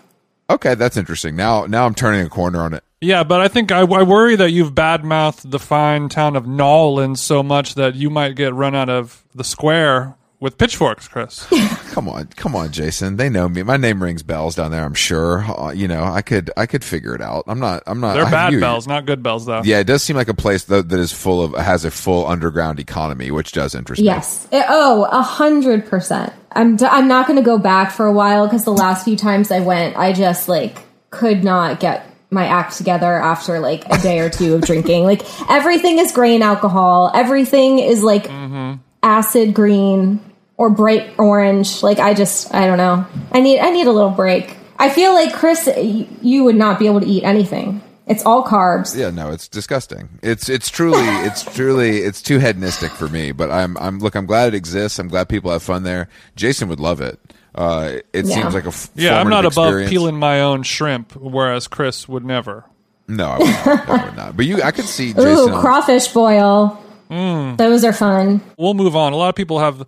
Okay, that's interesting. Now now I'm turning a corner on it. Yeah, but I think I, I worry that you've badmouthed the fine town of Nolans so much that you might get run out of the square with pitchforks, Chris. Come on, come on, Jason. They know me. My name rings bells down there. I'm sure. Uh, you know, I could, I could figure it out. I'm not. I'm not. They're I- bad you- bells, not good bells, though. Yeah, it does seem like a place though that is full of has a full underground economy, which does interest me. Yes. Oh, a hundred percent. I'm d- I'm not going to go back for a while because the last few times I went, I just like could not get my act together after like a day or two of drinking. Like everything is grain alcohol. Everything is like acid green or bright orange. Like I just I don't know. I need I need a little break. I feel like Chris, you would not be able to eat anything. It's all carbs. Yeah, no, it's disgusting. It's it's truly it's truly it's too hedonistic for me. But I'm I'm look. I'm glad it exists. I'm glad people have fun there. Jason would love it. Uh, it Yeah. seems like a f- Yeah, I'm not formative above peeling my own shrimp, whereas Chris would never. No, I would not. I would not. But you, I could see Jason. Ooh, on- crawfish boil. Those are fun. We'll move on. A lot of people have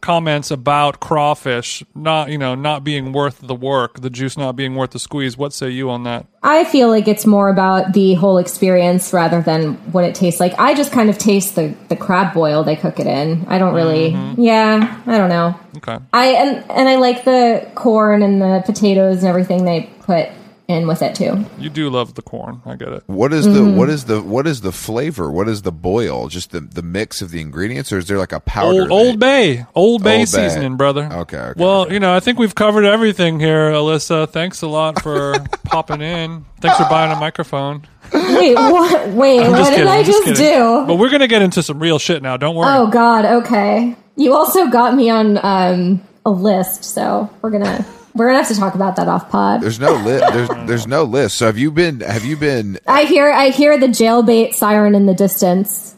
comments about crawfish not, you know, not being worth the work, the juice not being worth the squeeze. What say you on that? I feel like it's more about the whole experience rather than what it tastes like. I just kind of taste the, the crab boil they cook it in. I don't really, mm-hmm. yeah, I don't know. Okay. I and and I like the corn and the potatoes and everything they put in with it too. You do love the corn. I get it. What is Mm-hmm. the what is the what is the flavor? What is the boil? Just the the mix of the ingredients, or is there like a powder? Old, Old Bay. Old Bay Old Bay. seasoning, brother. Okay, okay, Well, you know, I think we've covered everything here, Alyssa. Thanks a lot for popping in. Thanks for buying a microphone. Wait, what? Wait, what just did. I I'm just, do? But we're going to get into some real shit now. Don't worry. Oh God, okay. You also got me on um, a list, so we're gonna we're gonna have to talk about that off pod. There's no list. There's there's no list. So have you been? Have you been? I hear I hear the jailbait siren in the distance.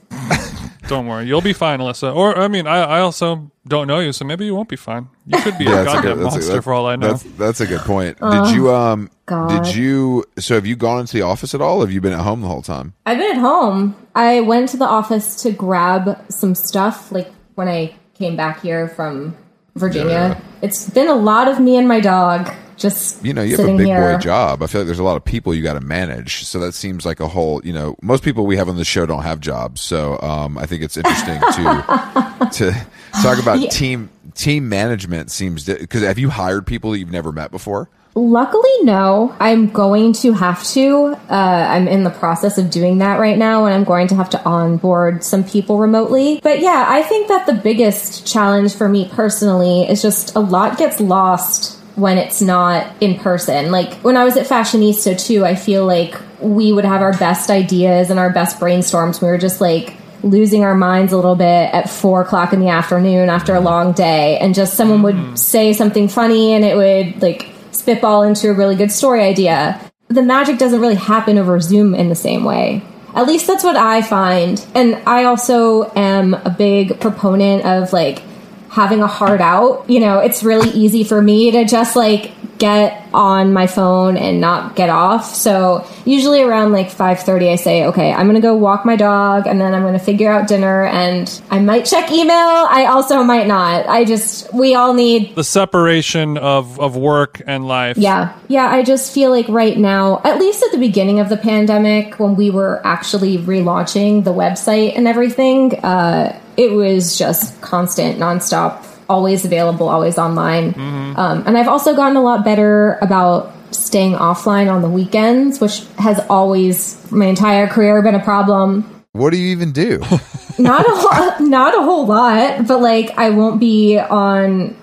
Don't worry. You'll be fine, Alyssa. Or, I mean, I, I also don't know you, so maybe you won't be fine. You could be a that's goddamn that's monster that's- for all I know. That's that's a good point. did you um? God. Did you? So have you gone into the office at all? Have you been at home the whole time? I've been at home. I went to the office to grab some stuff, like when I came back here from Virginia. It's been a lot of me and my dog just You know, you have a big here. boy job. I feel like there's a lot of people you got to manage. So that seems like a whole. You know, most people we have on the show don't have jobs. So um, I think it's interesting to to talk about team team management. Seems because have you hired people that you've never met before? Luckily, no. I'm going to have to. Uh, I'm in the process of doing that right now, and I'm going to have to onboard some people remotely. But yeah, I think that the biggest challenge for me personally is just a lot gets lost when it's not in person. Like when I was at Fashionista too, I feel like we would have our best ideas and our best brainstorms. We were just like losing our minds a little bit at four o'clock in the afternoon after a long day, and just someone would say something funny and it would like spitball into a really good story idea. The magic doesn't really happen over Zoom in the same way. At least that's what I find. And I also am a big proponent of like having a heart out. You know, it's really easy for me to just like get on my phone and not get off. So usually around like 5:30 I say, "Okay, I'm going to go walk my dog and then I'm going to figure out dinner and I might check email. I also might not. I just we all need The separation of, of work and life. yeah. Yeah, I just feel like right now, at least at the beginning of the pandemic, when we were actually relaunching the website and everything, uh, it was just constant, nonstop, always available, always online. Um, and I've also gotten a lot better about staying offline on the weekends, which has always, my entire career, been a problem What do you even do? not a lot, not a whole lot, but like I won't be on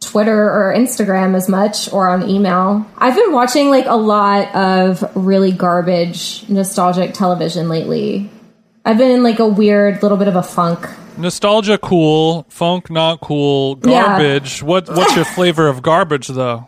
Twitter or Instagram as much or on email. I've been watching like a lot of really garbage nostalgic television lately. I've been in like a weird little bit of a funk. Nostalgia cool, funk not cool, Yeah. garbage. What what's your flavor of garbage though?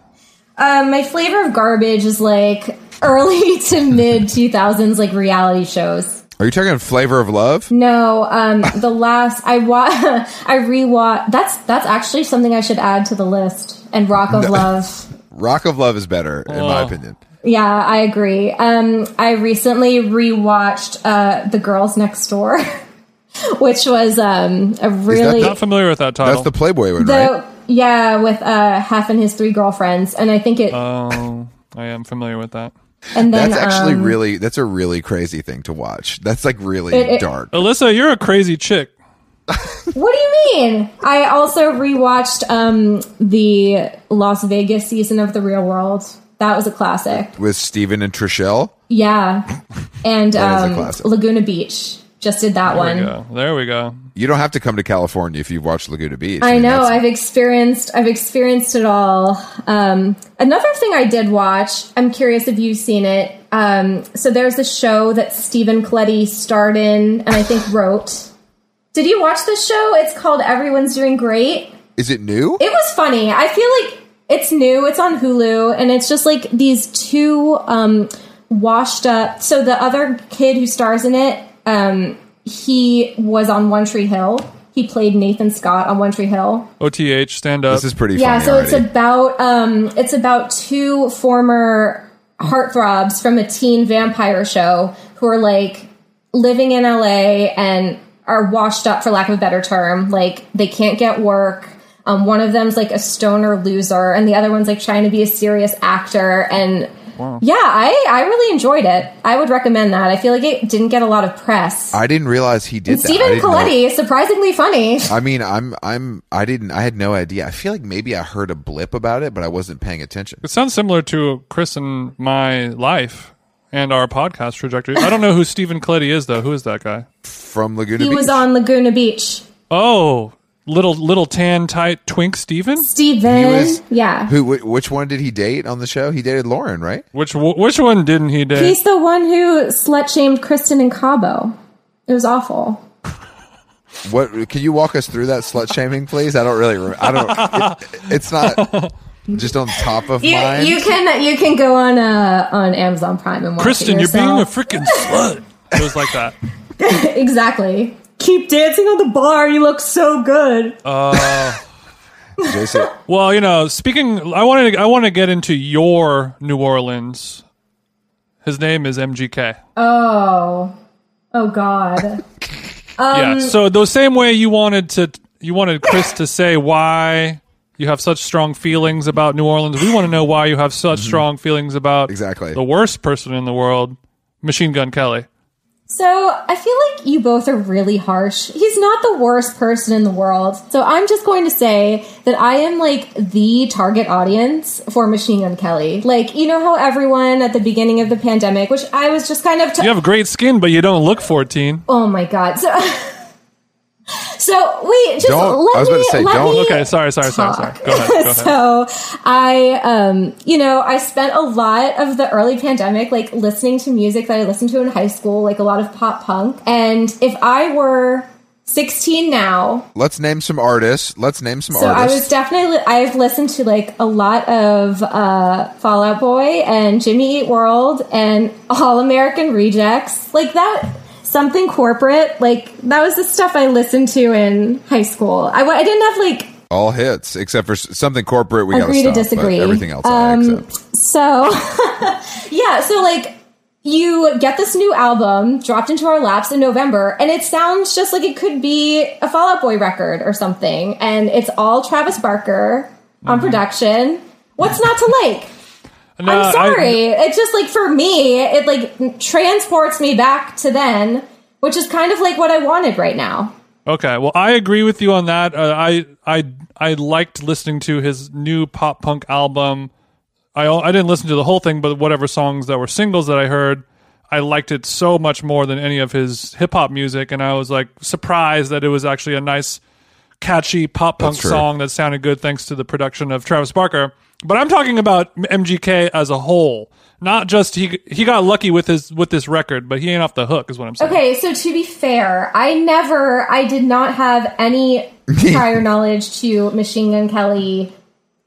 Um, my flavor of garbage is like early to mid 2000s like reality shows. Are you talking flavor of love? No, um, the last I wa I rewatched. That's that's actually something I should add to the list. And Rock of Love. Rock of Love is better, in my Oh. opinion. Yeah, I agree. Um, I recently rewatched uh, The Girls Next Door, which was um, a really I'm Not familiar with that title. That's the Playboy one, the right? yeah with uh, Hef and his three girlfriends, and I think it Oh, I am familiar with that. and then That's actually um, really that's a really crazy thing to watch. That's like really It- it- dark. Alyssa, you're a crazy chick. What do you mean? I also rewatched um, the Las Vegas season of The Real World. That was a classic. With Steven and Trishelle. Yeah, and That is a um. Laguna Beach just did that There one. we. There we go. You don't have to come to California if you've watched Laguna Beach. I mean, know. that's- I've experienced. I've experienced it all. Um, another thing I did watch. I'm curious if you've seen it. Um, so there's a show that Stephen Colletti starred in, and I think wrote. Did you watch this show? It's called Everyone's Doing Great. Is it new? It was funny. I feel like it's new. It's on Hulu, and it's just like these two um, washed up. So the other kid who stars in it, um, he was on One Tree Hill. He played Nathan Scott on One Tree Hill. OTH, stand up. this is pretty Yeah, funny so it's about um, it's about two former heartthrobs from a teen vampire show who are like living in LA and are washed up for lack of a better term. Like they can't get work. Um, one of them's like a stoner loser, and the other one's like trying to be a serious actor. And yeah, I I really enjoyed it. I would recommend that. I feel like it didn't get a lot of press. I didn't realize he did that. Stephen didn't Colletti is surprisingly funny. I mean, I'm, I'm, I didn't, I had no idea. I feel like maybe I heard a blip about it, but I wasn't paying attention. It sounds similar to Chris and my life and our podcast trajectory. I don't know who Stephen Colletti is though. Who is that guy? From Laguna He Beach. was on Laguna Beach. Oh, little little tan tight twink Steven? Steven. Was- yeah. Who? wh- Which one did he date on the show? He dated Lauren, right? Which which one didn't he date? He's the one who slut shamed Kristin and Cabo. It was awful. What? Can you walk us through that slut shaming, please? I don't really. Re- I don't. It, it's not just on top of You, mine. you can you can go on uh, on Amazon Prime and watch Kristin, it you're being a freaking slut. It was like that. exactly. Keep dancing on the bar. You look so good. Uh, Jason, Well, you know, speaking, I wanted to, I want to get into your New Orleans. His name is MGK. Oh, oh God. yeah. Um, so the same way you wanted to, you wanted Chris to say why you have such strong feelings about New Orleans. We want to know why you have such mm-hmm. strong feelings about Exactly. the worst person in the world, Machine Gun Kelly. So I feel like you both are really harsh. He's not the worst person in the world. So I'm just going to say that I am like the target audience for Machine Gun Kelly. Like, you know how everyone at the beginning of the pandemic, which I was just kind of. T- You have great skin, but you don't look 14. oh my God. So. So we just Don't- let I was me. about to say, don't- Okay, sorry, sorry, sorry, sorry. Go ahead, go ahead. so I, um, you know, I spent a lot of the early pandemic like listening to music that I listened to in high school, like a lot of pop punk. And if I were 16 now, Let's name some artists. Let's name some artists. so I was definitely I've listened to like a lot of uh, Fall Out Boy and Jimmy Eat World and All American Rejects, like that. Something corporate, like that was the stuff I listened to in high school. I, I didn't have like All hits except for something corporate. We got agree stop, to disagree. Everything else I Um, accept. So, yeah, so like you get this new album dropped into our laps in November, and it sounds just like it could be a Fall Out Boy record or something. And it's all Travis Barker Mm-hmm. on production. What's not to like? No, I'm I- sorry. it's just like for me, it like transports me back to then, which is kind of like what I wanted right now. Okay, well, I agree with you on that. Uh, I I I liked listening to his new pop punk album. I I didn't listen to the whole thing, but whatever songs that were singles that I heard, I liked it so much more than any of his hip hop music, and I was like surprised that it was actually a nice, catchy pop punk song that sounded good thanks to the production of Travis Barker. But I'm talking about MGK as a whole, not just he he got lucky with his with this record, but he ain't off the hook, is what I'm saying. Okay, so to be fair, I never, I did not have any prior knowledge to Machine Gun Kelly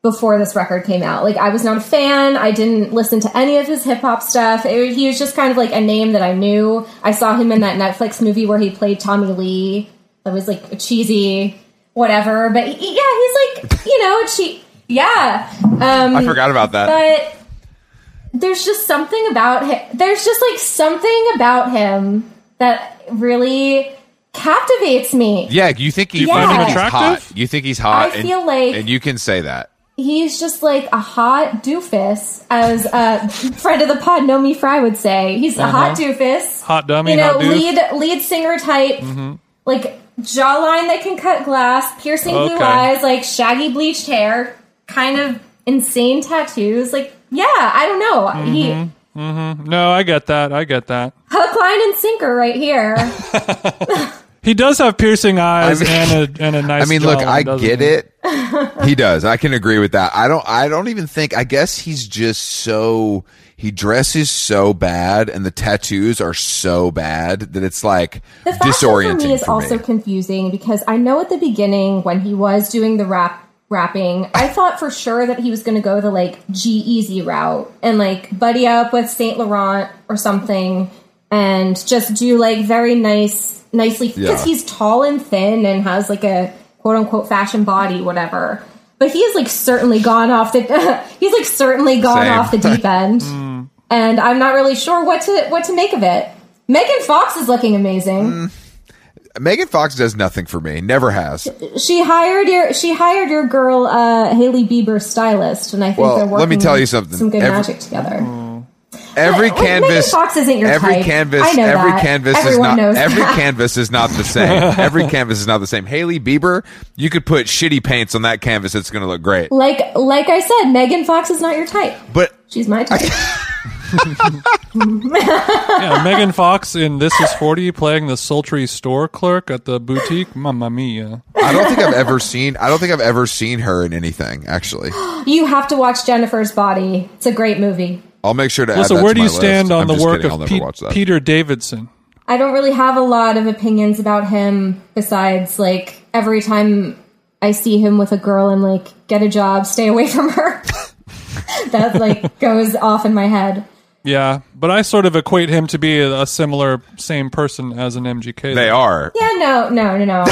before this record came out. Like, I was not a fan. I didn't listen to any of his hip hop stuff. It- he was just kind of like a name that I knew. I saw him in that Netflix movie where he played Tommy Lee. That was like a cheesy whatever. But he- yeah, he's like, you know, a che- yeah. Um, I forgot about that. but there's just something about him. There's just like something about him that really captivates me. yeah, you think he, you find him think he's attractive? hot? You think he's hot? I and- feel like- and you can say that. He's just like a hot doofus, as a friend of the pod, Naomi Fry would say. He's a hot doofus. Hot dummy, You know, hot doof. lead lead singer type, like jawline that can cut glass, piercing blue eyes, like shaggy bleached hair, kind of insane tattoos. Like, yeah, I don't know. He Mm-hmm. No, I get that. I get that. hook, line, and sinker right here. He does have piercing eyes I mean- and a and a nice. I mean, look, I get he? it. he does. I can agree with that. I don't. I don't even think. I guess he's just so. He dresses so bad, and the tattoos are so bad that it's like The disorienting for me is for also confusing because I know at the beginning when he was doing the rap rapping, I thought for sure that he was going to go the like G-Eazy route and like buddy up with Saint Laurent or something and just do like very nice, nicely because Yeah. he's tall and thin and has like a quote unquote fashion body, whatever. But he has like certainly gone off the he's like certainly gone Same. off the deep end, mm. and I'm not really sure what to what to make of it. Megan Fox is looking amazing. Mm. Megan Fox does nothing for me. Never has. She hired your she hired your girl uh, Hailey Bieber stylist, and I think Well, they're let working me tell you something. Some good Every- magic together. Every Megan canvas. Fox isn't your every type. canvas. I know every that. canvas is Everyone not. knows every that. canvas is not the same. every canvas is not the same. Hailey Bieber, you could put shitty paints on that canvas. It's going to look great. Like like I said, Megan Fox is not your type. But She's my type. Yeah, Megan Fox in This Is 40 playing the sultry store clerk at the boutique. Mamma mia. I don't think I've ever seen. I don't think I've ever seen her in anything. Actually, you have to watch Jennifer's Body. It's a great movie. I'll make sure to. add Listen, that where to do my you stand list. on I'm the work kidding. Of never Pete- watch that. Peter Davidson? I don't really have a lot of opinions about him besides like every time I see him with a girl, I'm like, get a job, stay away from her. that like goes off in my head. Yeah, but I sort of equate him to be a, a similar same person as an MGK. They are. Yeah, no, no, no, no.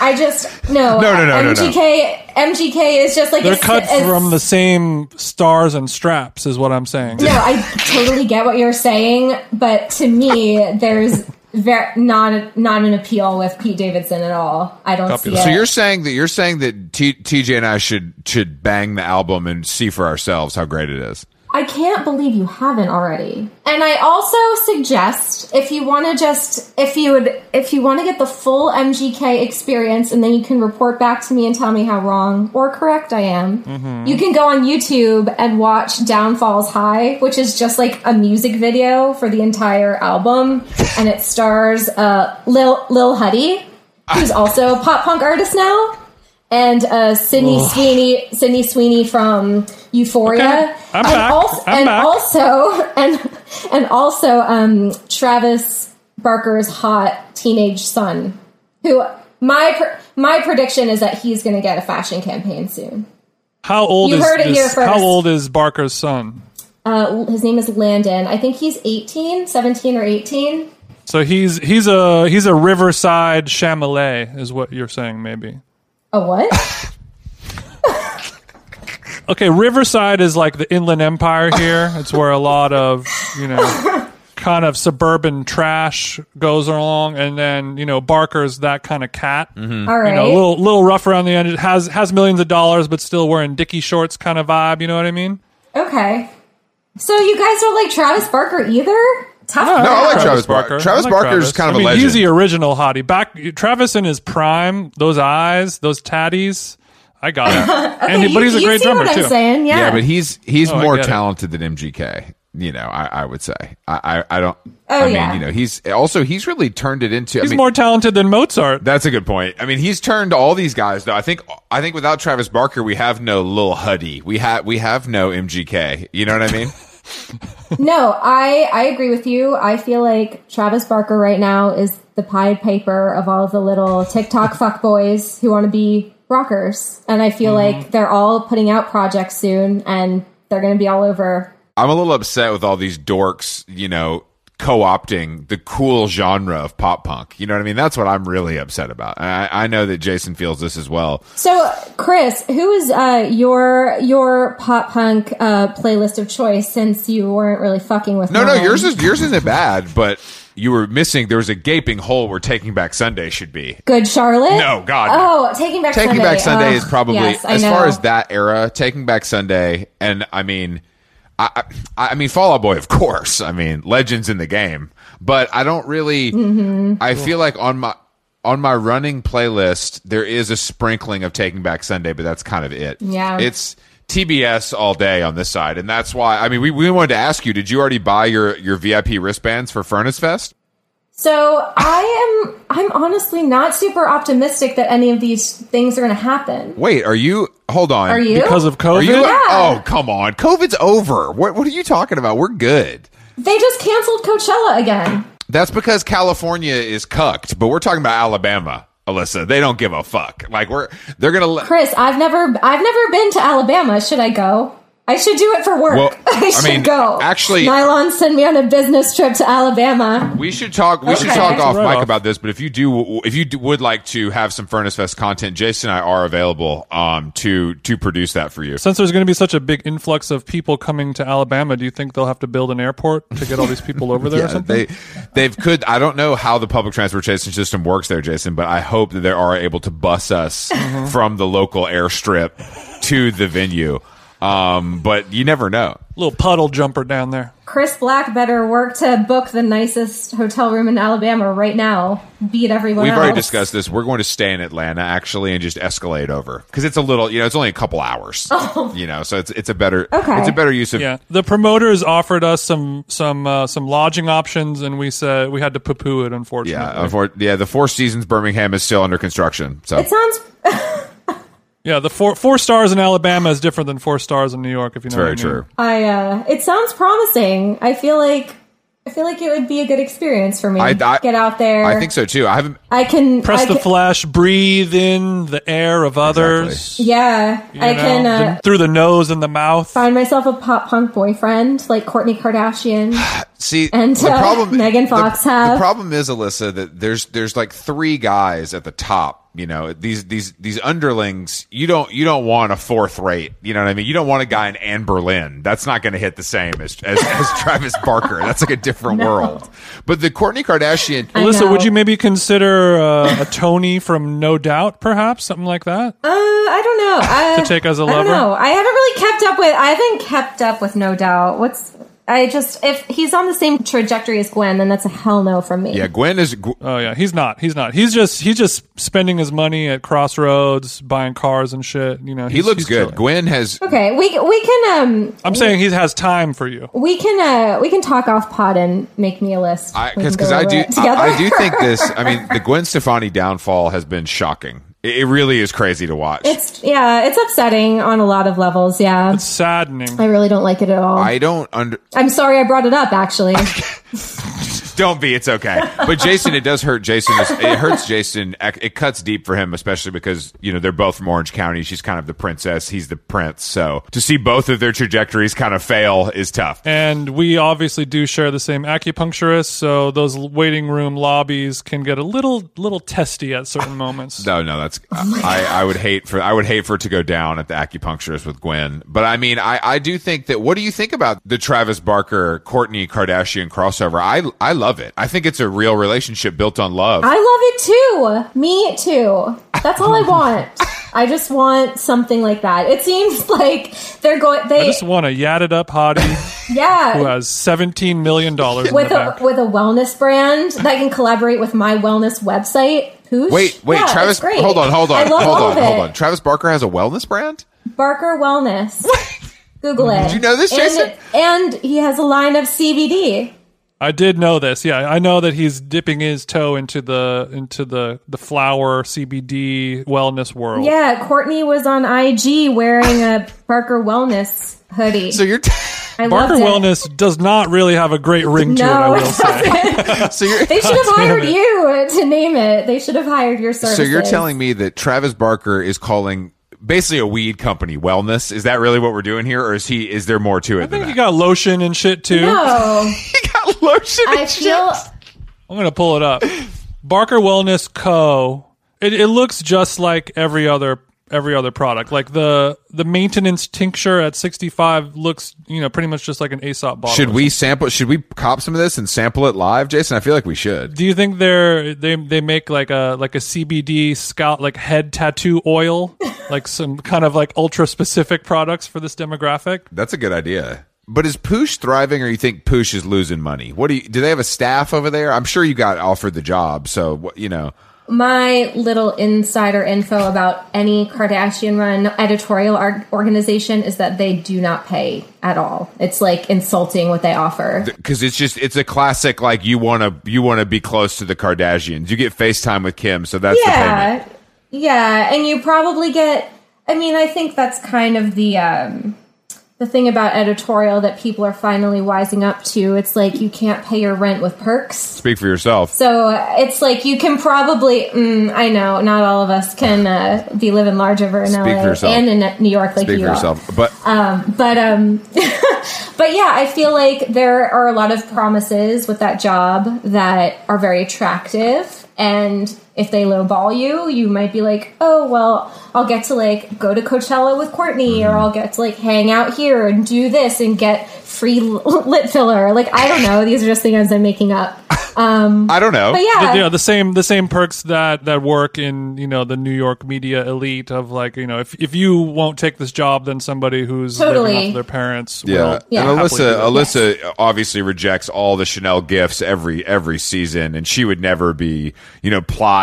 I just no. No, no, no, no, no. MGK, MGK is just like They're a- cut a- from the same stars and straps, is what I'm saying. No, I totally get what you're saying, but to me, there's very not not an appeal with Pete Davidson at all. I don't Copy see that. it. So you're saying that you're saying that T- TJ and I should should bang the album and see for ourselves how great it is. I can't believe you haven't already. And I also suggest if you want to just if you would if you want to get the full MGK experience and then you can report back to me and tell me how wrong or correct I am. You can go on YouTube and watch Downfalls High, which is just like a music video for the entire album and it stars uh Lil Lil Huddy who's also a pop punk artist now, and uh, Sydney Sweeney, Sydney Sweeney from Euphoria, Okay, I'm and back. also I'm and back. also and and also um, Travis Barker's hot teenage son, who my my prediction is that he's going to get a fashion campaign soon. How old You is heard it this- here first. How old is Barker's son? Uh, his name is Landon. I think he's 18, 17 or 18. So he's he's a he's a Riverside Chalamet, is what you're saying, maybe. A what? Okay, Riverside is like the Inland Empire here. It's where a lot of you know kind of suburban trash goes along, and then you know Barker's that kind of cat. Mm-hmm. All right. You know, a little little rough around the edges. Has has millions of dollars, but still wearing dicky shorts kind of vibe. You know what I mean? Okay. So you guys don't like Travis Barker either? Tough. No, I like Travis Barker. Travis I like Barker's kind of I a mean, legend. He's the original hottie. Back Travis in his prime, those eyes, those tatties. I got it. and he, You- but he's a great drummer too. saying? Yeah. Yeah, but he's he's Oh, more get it. talented than MGK. You know, I, I would say. I, I, I don't. Oh, I mean, yeah. you know, he's also he's really turned it into. He's I mean, more talented than Mozart. That's a good point. I mean, he's turned all these guys though. I think I think without Travis Barker, we have no Lil Huddy. We have we have no MGK. You know what I mean? no, I I agree with you. I feel like Travis Barker right now is the Pied Piper of all of the little TikTok fuckboys who want to be rockers, and I feel Mm-hmm. like they're all putting out projects soon, and they're going to be all over. I'm a little upset with all these dorks. You know. Co-opting the cool genre of pop punk, you know what I mean. That's what I'm really upset about. I, I know that Jason feels this as well. So, Chris, who is uh, your your pop punk uh, playlist of choice? Since you weren't really fucking with No, no, mine? yours is yours isn't bad, but you were missing. There was a gaping hole where Taking Back Sunday should be. Good Charlotte. No, God, no. Oh, Taking Back Taking Sunday. Back Sunday Ugh, is probably yes, as know. far as that era. Taking Back Sunday, and I mean, I, I, I mean, Fall Out Boy, of course. I mean, legends in the game, but I don't really. Mm-hmm. I feel like on my on my running playlist there is a sprinkling of Taking Back Sunday, but that's kind of it. Yeah. it's. TBS all day on this side, and that's why. I mean, we, we wanted to ask you: Did you already buy your your VIP wristbands for Furnace Fest? So I am. I'm honestly not super optimistic that any of these things are going to happen. Wait, are you? Hold on. Are you? Because of Are COVID? you? Yeah. Oh, come on. COVID's over. What What are you talking about? We're good. They just canceled Coachella again. That's because California is cucked, but we're talking about Alabama, Alyssa. They don't give a fuck. Like we're they're gonna. Chris, I've never. I've never been to Alabama. Should I go? I should do it for work. Well, I I should mean, go. actually- Nylon send me on a business trip to Alabama. We should talk. We should talk off Right mic off. about this. But if you do, if you do, would like to have some Furnace Fest content, Jason and I are available um, to to produce that for you. Since there's going to be such a big influx of people coming to Alabama, do you think they'll have to build an airport to get all these people over there or Yeah, something? they they've could. I don't know how the public transportation system works there, Jason, but I hope that they are able to bus us Mm-hmm. from the local airstrip to the venue. Um, but you never know. Little puddle jumper down there. Chris Black better work to book the nicest hotel room in Alabama right now. Beat everyone We've else. already discussed this. We're going to stay in Atlanta actually and just escalate over because it's a little, you know, it's only a couple hours, you know, so it's it's a better Oh. Okay. it's a better use of Yeah, the promoters offered us some some uh, some lodging options, and we said we had to poo poo it. Unfortunately, yeah. unfor- yeah, the Four Seasons Birmingham is still under construction, so It sounds. yeah. The four four stars in Alabama is different than four stars in New York. If you know, very what I mean. true. I. uh It sounds promising. I feel like. I feel like it would be a good experience for me. I- I- Get out there. I think so too. I haven't. I can Press I the can- flesh, breathe in the air of others. Yeah, you I know, can uh, through the nose and the mouth. find myself a pop punk boyfriend like Kourtney Kardashian. See, And, the uh, problem Megan Fox the, have. problem is Alyssa that there's there's like three guys at the top. You know these these these underlings. You don't you don't want a fourth rate. You know what I mean. You don't want a guy in Anberlin. That's not going to hit the same as as, as Travis Barker. That's like a different world. But the Kourtney Kardashian. I Alyssa, know. would you maybe consider uh, a Tony from No Doubt, perhaps something like that? Uh, I don't know. I, To take as a I don't lover? know. I haven't really kept up with. I haven't kept up with No Doubt. What's I just if he's on the same trajectory as Gwen, then that's a hell no from me. Yeah, Gwen is. Oh yeah, he's not. He's not. He's just he's just spending his money at crossroads, buying cars and shit. You know, he looks good. chilling. Gwen has. Okay, we we can um I'm saying he has time for you. we can uh we can talk off pod and make me a list. We can Because go I do, I, together. I do think this. I mean, the Gwen Stefani downfall has been shocking. It, it really is crazy to watch. it's yeah, it's upsetting on a lot of levels. Yeah, it's Saddening. I really don't like it at all. I don't under. I'm sorry I brought it up. Actually, Don't be. It's okay. But Jason, it does hurt Jason. It hurts Jason. It cuts deep for him, especially because you know they're both from Orange County. She's kind of the princess. He's the prince. So to see both of their trajectories kind of fail is tough. And we obviously do share the same acupuncturist, so those waiting room lobbies can get a little little testy at certain moments. No, no, that's I, I would hate for I would hate for it to go down at the acupuncturist with Gwen. But I mean, I, I do think that. What do you think about the Travis Barker Kourtney Kardashian crossover? I I love it. I think it's a real relationship built on love. I love it too. Me too. That's all I want. I just want something like that. It seems like they're going. I They just want a yadded up hottie yeah, who has seventeen million dollars in With the a bank. with a wellness brand that can collaborate with my wellness website. Poosh. wait, wait, Yeah, Travis. it's great. Hold on, hold on, hold on, hold on. Travis Barker has a wellness brand. Barker Wellness. Google it. Did you know this, Jason? And, and he has a line of CBD. I did know this. Yeah, I know that he's dipping his toe into the into the the flower CBD wellness world. Yeah, Kourtney was on IG wearing a Barker Wellness hoodie. So you're. T- I Barker loved it. Wellness does not really have a great ring to it. I No, will say. so you're. they should have hired you uh, to name it. They should have hired your services. So you're telling me that Travis Barker is calling basically a weed company wellness? Is that really what we're doing here, or is he? Is there more to it I than think you that? got lotion and shit too. No, he got lotion. I and feel. I'm gonna pull it up. Barker Wellness Co. It, it looks just like every other every other product. Like the the maintenance tincture at 65 looks, you know, pretty much just like an Aesop bottle. Should we sample? Should we cop some of this and sample it live, Jason? I feel like we should. Do you think they're they they make like a like a CBD scalp like head tattoo oil, like some kind of like ultra specific products for this demographic? That's a good idea. But is Poosh thriving, or you think Poosh is losing money? What do you? Do they have a staff over there? I'm sure you got offered the job, so you know. my little insider info about any Kardashian run editorial organization is that they do not pay at all. It's like insulting what they offer. because it's just it's a classic like you want to you want to be close to the Kardashians. You get FaceTime with Kim, so that's yeah yeah and you probably get i mean i think that's kind of the um the thing about editorial that people are finally wising up to it's like you can't pay your rent with perks Speak for yourself. so it's like you can probably mm, i know not all of us can uh, be living large over in Speak la and in new york like Speak you for are yourself. But but um but yeah i feel like there are a lot of promises with that job that are very attractive and if they lowball you you might be like oh well i'll get to like go to coachella with kourtney or mm-hmm. i'll get to like hang out here and do this and get free lip filler like i don't know these are just things i'm making up um, I don't know. but yeah you know the same the same perks that that work in you know the New York media elite of like you know if if you won't take this job then somebody who's Totally. living off their parents Yeah, will Yeah. and happily Alyssa, do that. Alyssa obviously rejects all the Chanel gifts every every season, and she would never be, you know,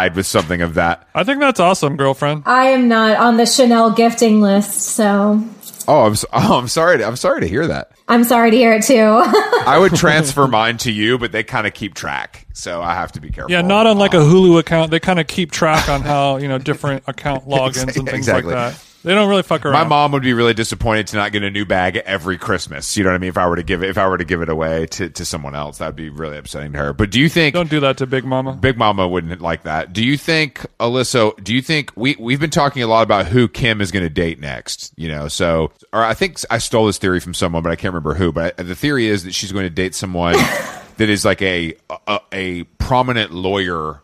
plied with something of that. I think that's awesome girlfriend i am not on the chanel gifting list so Oh, I'm s- oh, I'm sorry. To, I'm sorry to hear that. i'm sorry to hear it too I would transfer mine to you, but they kind of keep track, so I have to be careful. yeah not on like a Hulu account they kind of keep track on how you know different account logins and things Exactly. like that they don't really fuck around My mom would be really disappointed to not get a new bag every Christmas. You know what I mean? If I were to give it, if I were to give it away to, to someone else, that would be really upsetting to her. But do you think don't do that to Big Mama Big Mama wouldn't like that? Do you think Alyssa? Do you think we we've been talking a lot about who Kim is going to date next? You know, so or I think I stole this theory from someone, but I can't remember who. But the theory is that she's going to date someone that is like a a, a prominent lawyer.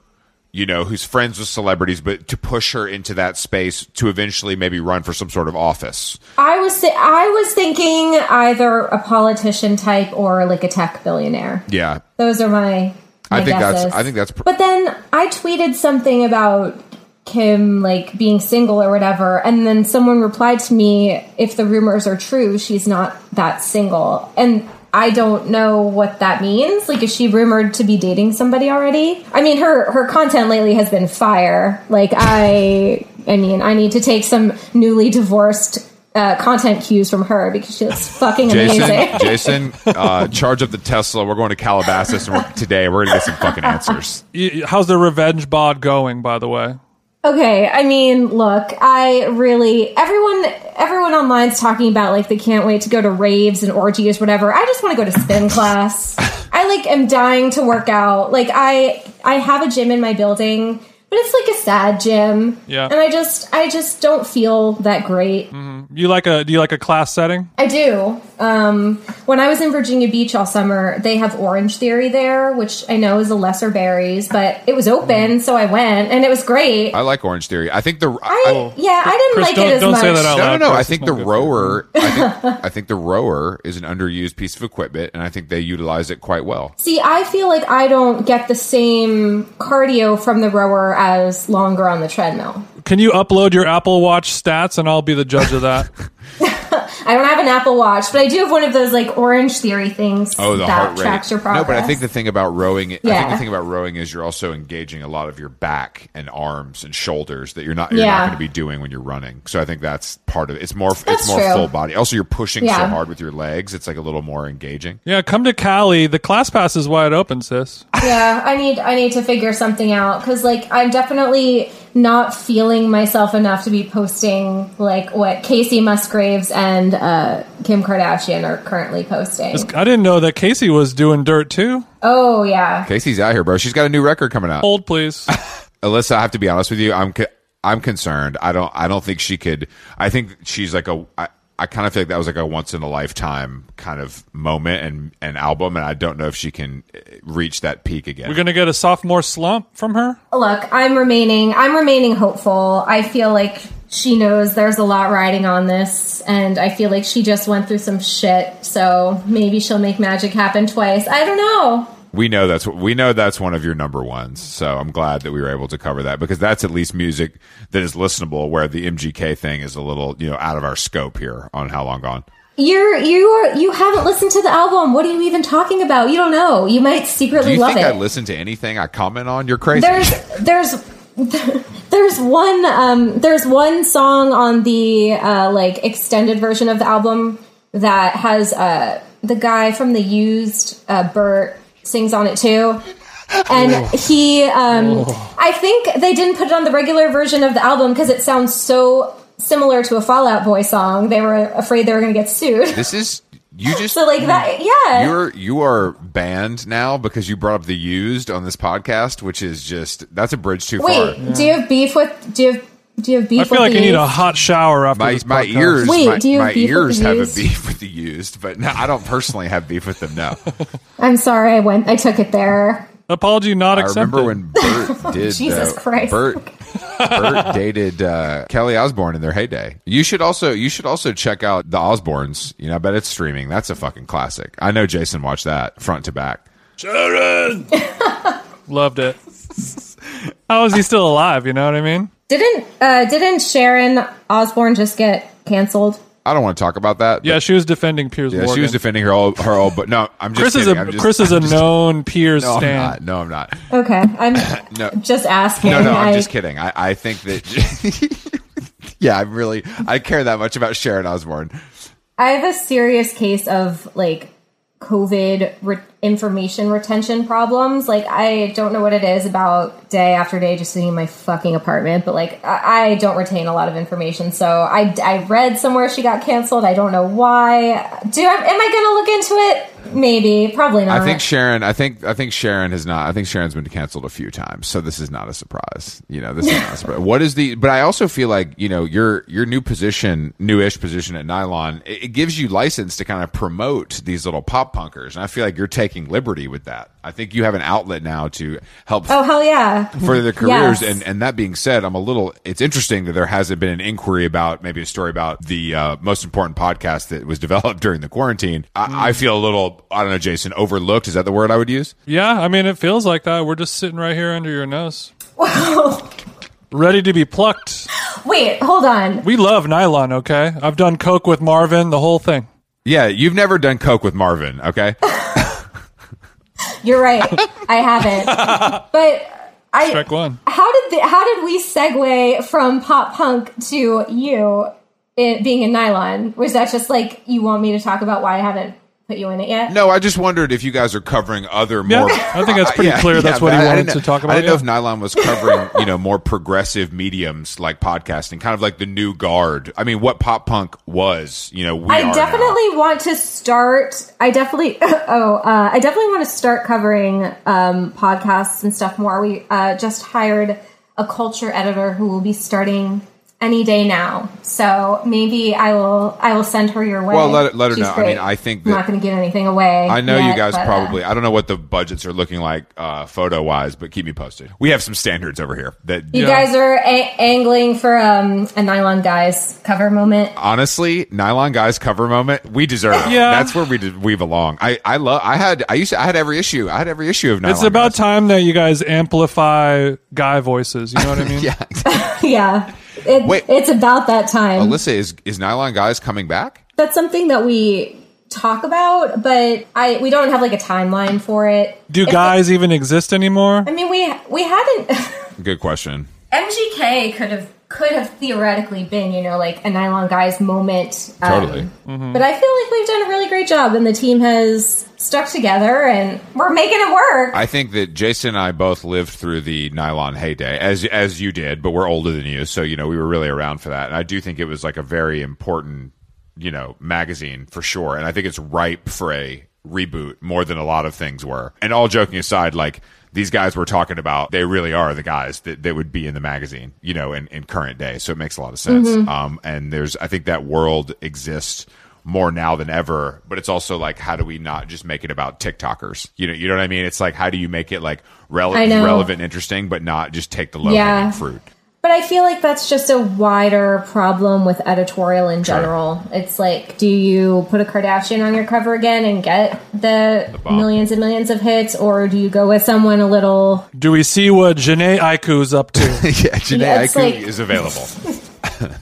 You know, who's friends with celebrities, but to push her into that space to eventually maybe run for some sort of office. I was th- I was thinking either a politician type or like a tech billionaire. Yeah, Those are my, my I think guesses. that's I think that's pr- But then I tweeted something about Kim like being single or whatever, and then someone replied to me, "If the rumors are true, she's not that single." And I don't know what that means. Like, is she rumored to be dating somebody already? I mean, her her content lately has been fire. Like, I, I mean, I need to take some newly divorced uh, content cues from her because she looks fucking amazing. Jason, Jason, uh, charge up the Tesla. We're going to Calabasas, and we're, today we're going to get some fucking answers. How's the revenge bod going, by the way? Okay, I mean, look, I really everyone everyone online's talking about like they can't wait to go to raves and orgies, whatever. I just want to go to spin class. I like am dying to work out. Like I I have a gym in my building, but it's like a sad gym. Yeah. And I just I just don't feel that great. You like a do you like a class setting? I do. Um, when I was in Virginia Beach all summer, they have Orange Theory there, which I know is a lesser Barry's, but it was open, so I went, and it was great. I like Orange Theory. I think the I, yeah, I didn't Chris, like don't- it as don't much. say that out no, no, no. Chris. I think the good for you. rower. I think, I think the rower is an underused piece of equipment, and I think they utilize it quite well. See, I feel like I don't get the same cardio from the rower as longer on the treadmill. Can you upload your Apple Watch stats and I'll be the judge of that? I don't have an Apple Watch, but I do have one of those like Orange Theory things Oh, the that heart rate. tracks your progress. no, but I think the thing about rowing, I think Yeah. the thing about rowing is you're also engaging a lot of your back and arms and shoulders that you're not you're not Yeah. going to be doing when you're running. So I think that's part of it. It's more it's more true. full body. Also, you're pushing so hard with your legs. It's like a little more engaging. yeah, come to Cali. The class pass is wide open, sis. yeah, I need I need to figure something out because like I'm definitely not feeling myself enough to be posting like what Kacey Musgraves and uh, Kim Kardashian are currently posting. I didn't know that Kacey was doing dirt too. Oh yeah, Kacey's out here, bro. She's got a new record coming out. Hold, please. Alyssa, I have to be honest with you. I'm co- I'm concerned. I don't I don't think she could. I think she's like a. I, I kind of feel like that was like a once in a lifetime kind of moment and an album, and I don't know if she can uh, reach that peak again. We're gonna get a sophomore slump from her. look, I'm remaining I'm remaining hopeful. I feel like she knows there's a lot riding on this, and I feel like she just went through some shit. So maybe she'll make magic happen twice. I don't know. We know that's we know that's one of your number ones. So I'm glad that we were able to cover that because that's at least music that is listenable. Where the MGK thing is a little you know out of our scope here on How Long Gone. You're you are you haven't listened to the album. What are you even talking about? You don't know. You might Do secretly you love think it. I listen to anything I comment on? You're crazy. there's there's there's one um there's one song on the uh like extended version of the album that has uh the guy from the used uh Bert sings on it too. And he um I think they didn't put it on the regular version of the album because it sounds so similar to a Fall Out Boy song. They were afraid they were going to get sued. this is you just So like that yeah. You're you are banned now because you brought up the used on this podcast, which is just that's a bridge too Wait, far. do you have beef with do you have do you have beef with them? I feel with like the you need a hot shower after My this my ears, Wait, my, do you have my beef with ears the have a used? beef with the used, but no, I don't personally have beef with them. No, I'm sorry, I went. I took it there. Apology not I accepted. remember when Bert did. Jesus though, Christ. Bert Bert dated uh, Kelly Osbourne in their heyday. You should also you should also check out the Osbournes. You know, I bet it's streaming. That's a fucking classic. I know Jason watched that front to back. Sharon. Loved it. How is he still alive? You know what I mean? Didn't uh, didn't Sharon Osbourne just get canceled? I don't want to talk about that. Yeah, she was defending Piers Yeah, Morgan. she was defending her old, her old, but no, I'm just Chris is kidding. a I'm just, Chris is a I'm just- known Piers No, I'm not. No, I'm not. Okay, I'm No, just asking. no, no. I'm I- just kidding. I, I think that. yeah, I'm really. I care that much about Sharon Osbourne. I have a serious case of like COVID re- information retention problems. Like, I don't know what it is about day after day just sitting in my fucking apartment, but like, I, I don't retain a lot of information. So I, I read somewhere she got canceled. I don't know why. Do I, am I going to look into it? Maybe, probably not. I think Sharon. I think. I think Sharon has not. I think Sharon's been canceled a few times. So this is not a surprise. You know, this is not a surprise. What is the? But I also feel like you know your your new position, newish position at Nylon. It, it gives you license to kind of promote these little pop punkers, and I feel like you're taking liberty with that. I think you have an outlet now to help oh, hell yeah. for their careers. Yes. And and that being said, I'm a little. It's interesting that there hasn't been an inquiry about maybe a story about the uh, most important podcast that was developed during the quarantine. I, I feel a little. I don't know, Jason. Overlooked is that the word I would use? Yeah, I mean, it feels like that. We're just sitting right here under your nose, ready to be plucked. Wait, hold on. We love nylon. Okay, I've done coke with Marvin, the whole thing. Yeah, you've never done coke with Marvin, okay? You're right. I haven't. But I Strike one. how did the, how did we segue from pop punk to you it being in nylon? Was that just like you want me to talk about why I haven't put you in it yet? No, I just wondered if you guys are covering other more. I think that's pretty clear that's what he I- I wanted didn't to talk about. I didn't know if Nylon was covering, you know, more progressive mediums like podcasting, kind of like the new guard. I mean, what pop punk was, you know, we I are definitely want to start. I definitely. Oh, uh, I definitely want to start covering um, podcasts and stuff more. We uh, just hired a culture editor who will be starting any day now. So maybe I will. I will send her your way. Well, let- let her She's know. I mean, I think I'm not going to give anything away. I know you guys but, uh, probably. I don't know what the budgets are looking like uh, photo wise, but keep me posted. We have some standards over here that you Yeah. guys are a- angling for um, a nylon guys cover moment. honestly, nylon guys cover moment we deserve. Yeah. that's where we de- we belong. I I love. I had I used to I had every issue. I had every issue of nylon. It's about Guys. time that you guys amplify guy voices. You know what I mean? Yeah, yeah, it, Wait. it's about that time. Alyssa is is nylon guys coming back? that's something that we talk about, but I we don't have like a timeline for it. Do If- guys even exist anymore? I mean, we we haven't. Good question. MGK could have could have theoretically been, you know, like a nylon guys moment. um, Totally. But I feel like we've done a really great job, and the team has stuck together, and we're making it work. I think that Jason and I both lived through the nylon heyday, as as you did, but we're older than you, so you know we were really around for that. And I do think it was like a very important, you know, magazine for sure. And I think it's ripe for a reboot more than a lot of things were. And all joking aside, like these guys we're talking about, they really are the guys that, that would be in the magazine, you know, in, in current day. So it makes a lot of sense. Um, and there's, I think that world exists more now than ever but it's also like how do we not just make it about tiktokers you know you know what i mean it's like how do you make it like rele- relevant interesting but not just take the low Yeah. hanging fruit But I feel like that's just a wider problem with editorial in general. It's like, do you put a Kardashian on your cover again and get the, bomb. millions and millions of hits, or do you go with someone a little? Do we see what Jhené Aiko's up to? yeah Jhené Yeah, it's Aiko like- is available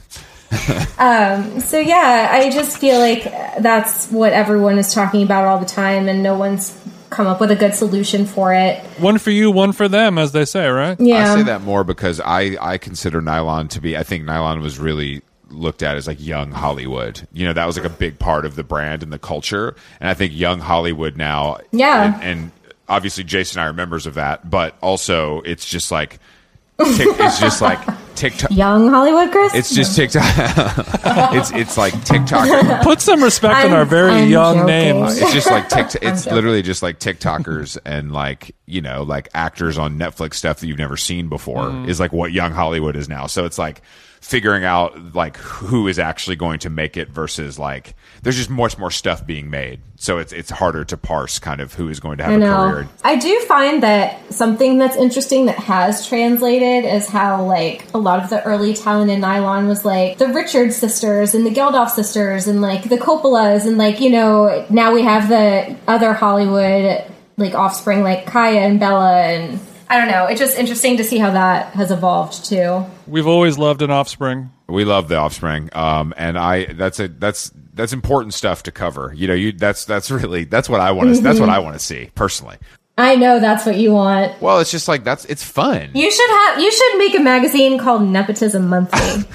um, So yeah, I just feel like that's what everyone is talking about all the time, and no one's come up with a good solution for it. one for you, one for them, as they say, right? Yeah, i say that more because i i consider nylon to be i think nylon was really looked at as like young hollywood you know that was like a big part of the brand and the culture and i think young hollywood now Yeah. and, and obviously jason and i are members of that but also it's just like it's just like TikTok. young Hollywood, Chris. It's just TikTok. it's it's like TikTok. Put some respect on I'm- our very I'm young joking. names. It's just like TikTok. It's literally just like TikTokers and like you know like actors on Netflix stuff that you've never seen before Mm. is like what young Hollywood is now. So it's like figuring out like who is actually going to make it versus like there's just much more stuff being made. So it's it's harder to parse kind of who is going to have I a know. career. I do find that something that's interesting that has translated is how like a lot of the early talent in nylon was like the Richard sisters and the Geldof sisters and like the Coppolas and like you know now we have the other Hollywood like offspring like Kaia and Bella and I don't know. It's just interesting to see how that has evolved too. We've always loved an offspring. We love the offspring, um, and I that's a that's that's important stuff to cover. You know, you that's that's really that's what I want to that's what I want to see personally. I know that's what you want. Well, it's just like that's it's fun. You should have. You should make a magazine called Nepotism Monthly.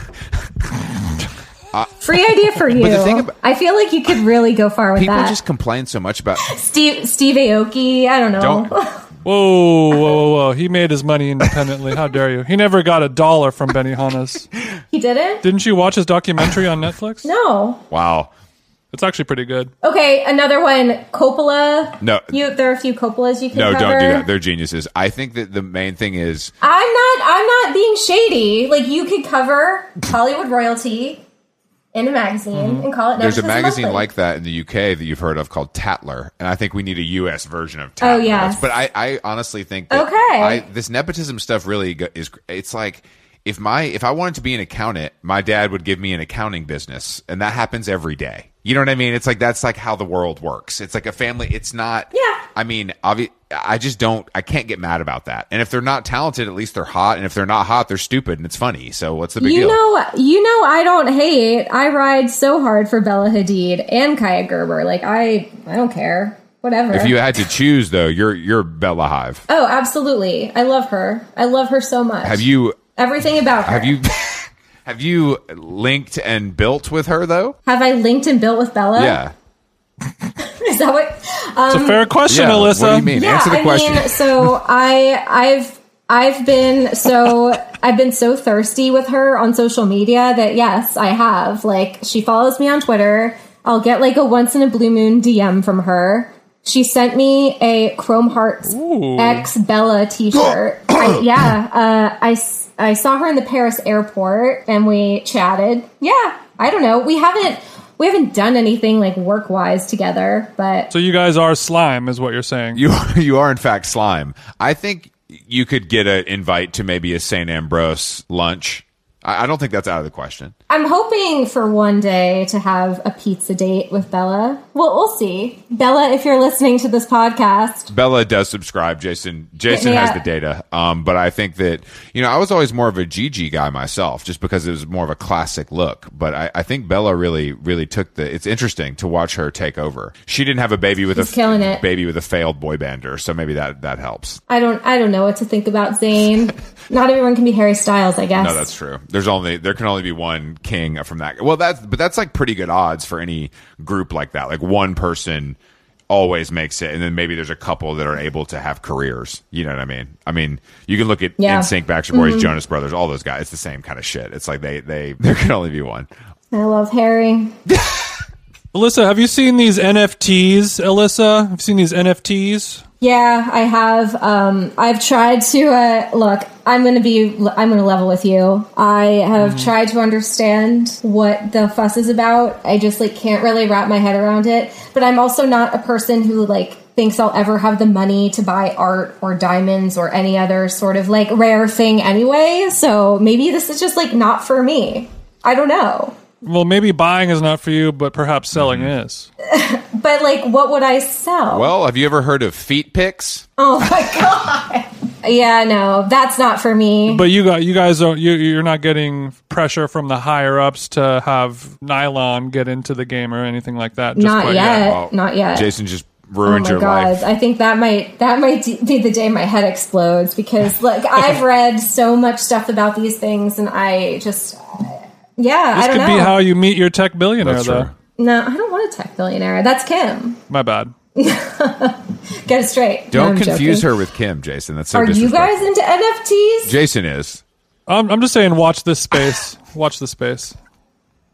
Free idea for you. the thing about- I feel like you could really go far with People that. People just complain so much about Steve Steve Aoki. I don't know. don't Whoa, whoa, whoa, whoa. He made his money independently. How dare you? He never got a dollar from Benny Benihana's. he didn't. Didn't you watch his documentary on Netflix? No. wow. It's actually pretty good. Okay, another one. Coppola. No. You. There are a few Coppolas you can No, cover. don't do that. They're geniuses. I think that the main thing is I'm not. I'm not being shady. Like you could cover Hollywood royalty in a magazine and call it. Mm-hmm. there's a magazine Monthly. like that in the UK that you've heard of called Tatler, and I think we need a US version of Oh, Tatler. yes. But I, I honestly think that Okay. I, this nepotism stuff really go- is it's like if my if I wanted to be an accountant, my dad would give me an accounting business, and that happens every day. You know what I mean? It's like that's like how the world works. It's like a family. It's not. Yeah. I mean, obvi- I just don't. I can't get mad about that. And if they're not talented, at least they're hot. And if they're not hot, they're stupid, and it's funny. So what's the big You deal? know, you know, I don't hate. I ride so hard for Bella Hadid and Kaia Gerber. Like I, I don't care. Whatever. if you had to choose, though, you're you're Bella Hive. oh, absolutely. I love her. I love her so much. Have you everything about her? have you have you linked and built with her though? Have I linked and built with Bella? Yeah. Is that what? It's a um, fair question, Yeah. Alyssa. What do you mean? Yeah, Answer the I question. mean, so I, I've, I've been so I've been so thirsty with her on social media that yes, I have. Like she follows me on Twitter. I'll get like a once in a blue moon DM from her. She sent me a Chrome Hearts X Bella T-shirt. I, yeah, uh, I s- I saw her in the Paris airport and we chatted. Yeah, I don't know. We haven't we haven't done anything like work wise together, but So you guys are slime, is what you're saying. You you are in fact slime. I think you could get an invite to maybe a Sant Ambroeus lunch. I, I don't think that's out of the question. I'm hoping for one day to have a pizza date with Bella. Well, we'll see. Bella, if you're listening to this podcast, Bella does subscribe. Jason Jason Yeah. has the data. Um, but I think that you know I was always more of a Gigi guy myself, just because it was more of a classic look. But I, I think Bella really really took the. It's interesting to watch her take over. She didn't have a baby with She's a killing it. baby with a failed boy bander, so maybe that that helps. I don't I don't know what to think about Zayn. Not everyone can be Harry Styles, I guess. No, that's true. There's only there can only be one king from that. Well, that's but that's like pretty good odds for any group like that. Like one person always makes it, and then maybe there's a couple that are able to have careers. You know what I mean? I mean, you can look at Yeah. NSYNC, Backstreet Boys, mm-hmm. Jonas Brothers, all those guys. It's the same kind of shit. It's like they they there can only be one. I love Harry. Alyssa, have you seen these NFTs? Alyssa, have you seen these NFTs? Yeah, I have. Um, I've tried to uh, look. I'm going to be. I'm going to level with you. I have tried to understand what the fuss is about. I just like can't really wrap my head around it. But I'm also not a person who like thinks I'll ever have the money to buy art or diamonds or any other sort of like rare thing anyway. So maybe this is just like not for me. I don't know. Well, maybe buying is not for you, but perhaps selling is. But like, what would I sell? Well, have you ever heard of feet pics? oh my god. Yeah, no, that's not for me. But you got you guys are you you're not getting pressure from the higher ups to have nylon get into the game or anything like that. Just Not quite yet. Well, not yet. Jason just Oh ruined my your god! life. I think that might that might be the day my head explodes because like I've read so much stuff about these things and I just yeah This I don't could know. be how you meet your tech billionaire, That's though. true. No, I don't want a tech billionaire. That's Kim. My bad. Get it straight. Don't I'm confuse joking. her with Kim, Jason. That's so Are you guys into NFTs? Jason is. I'm, I'm just saying, watch this space. watch this space.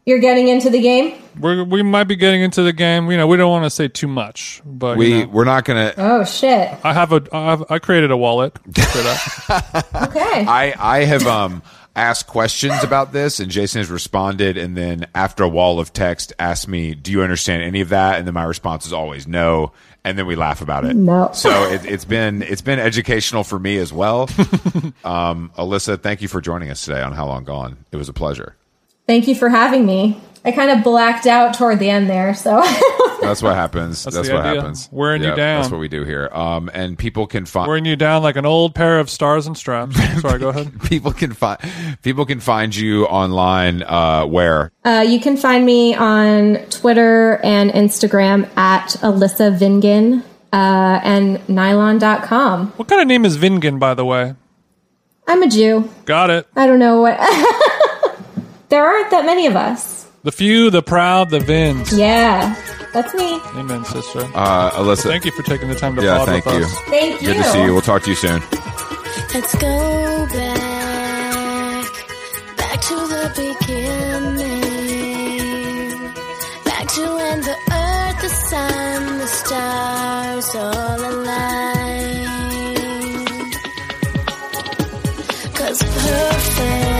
You're getting into the game. We're, we might be getting into the game. You know, we don't want to say too much, but We you know, we're not gonna. Oh shit. I have a I, have, I created a wallet. Straight up. Okay. I I have um asked questions about this, and Jason has responded, and then after a wall of text, asked me, "Do you understand any of that?" And then my response is always no, and then we laugh about it. No. So it, it's been it's been educational for me as well. um, Alyssa, thank you for joining us today on How Long Gone. It was a pleasure. Thank you for having me. I kind of blacked out toward the end there, so That's what happens. That's, the what idea. happens. Wearing you down. That's what we do here. Um, and people can find Wearing you down like an old pair of stars and straps. Sorry, go ahead. people can find people can find you online. Uh, where Uh, you can find me on Twitter and Instagram at Alyssa Vingan uh, and nylon.com. What kind of name is Vingan, by the way? I'm a Jew. Got it. I don't know what. there aren't that many of us. The few, the proud, the Vins. Yeah, that's me. Amen, sister. uh, Alyssa. Thank you for taking the time to Yeah, pod thank with you. us. Thank you. Good to see you. We'll talk to you soon. Let's go back, back to the beginning, back to when the earth, the sun, the stars all aligned. Cause perfect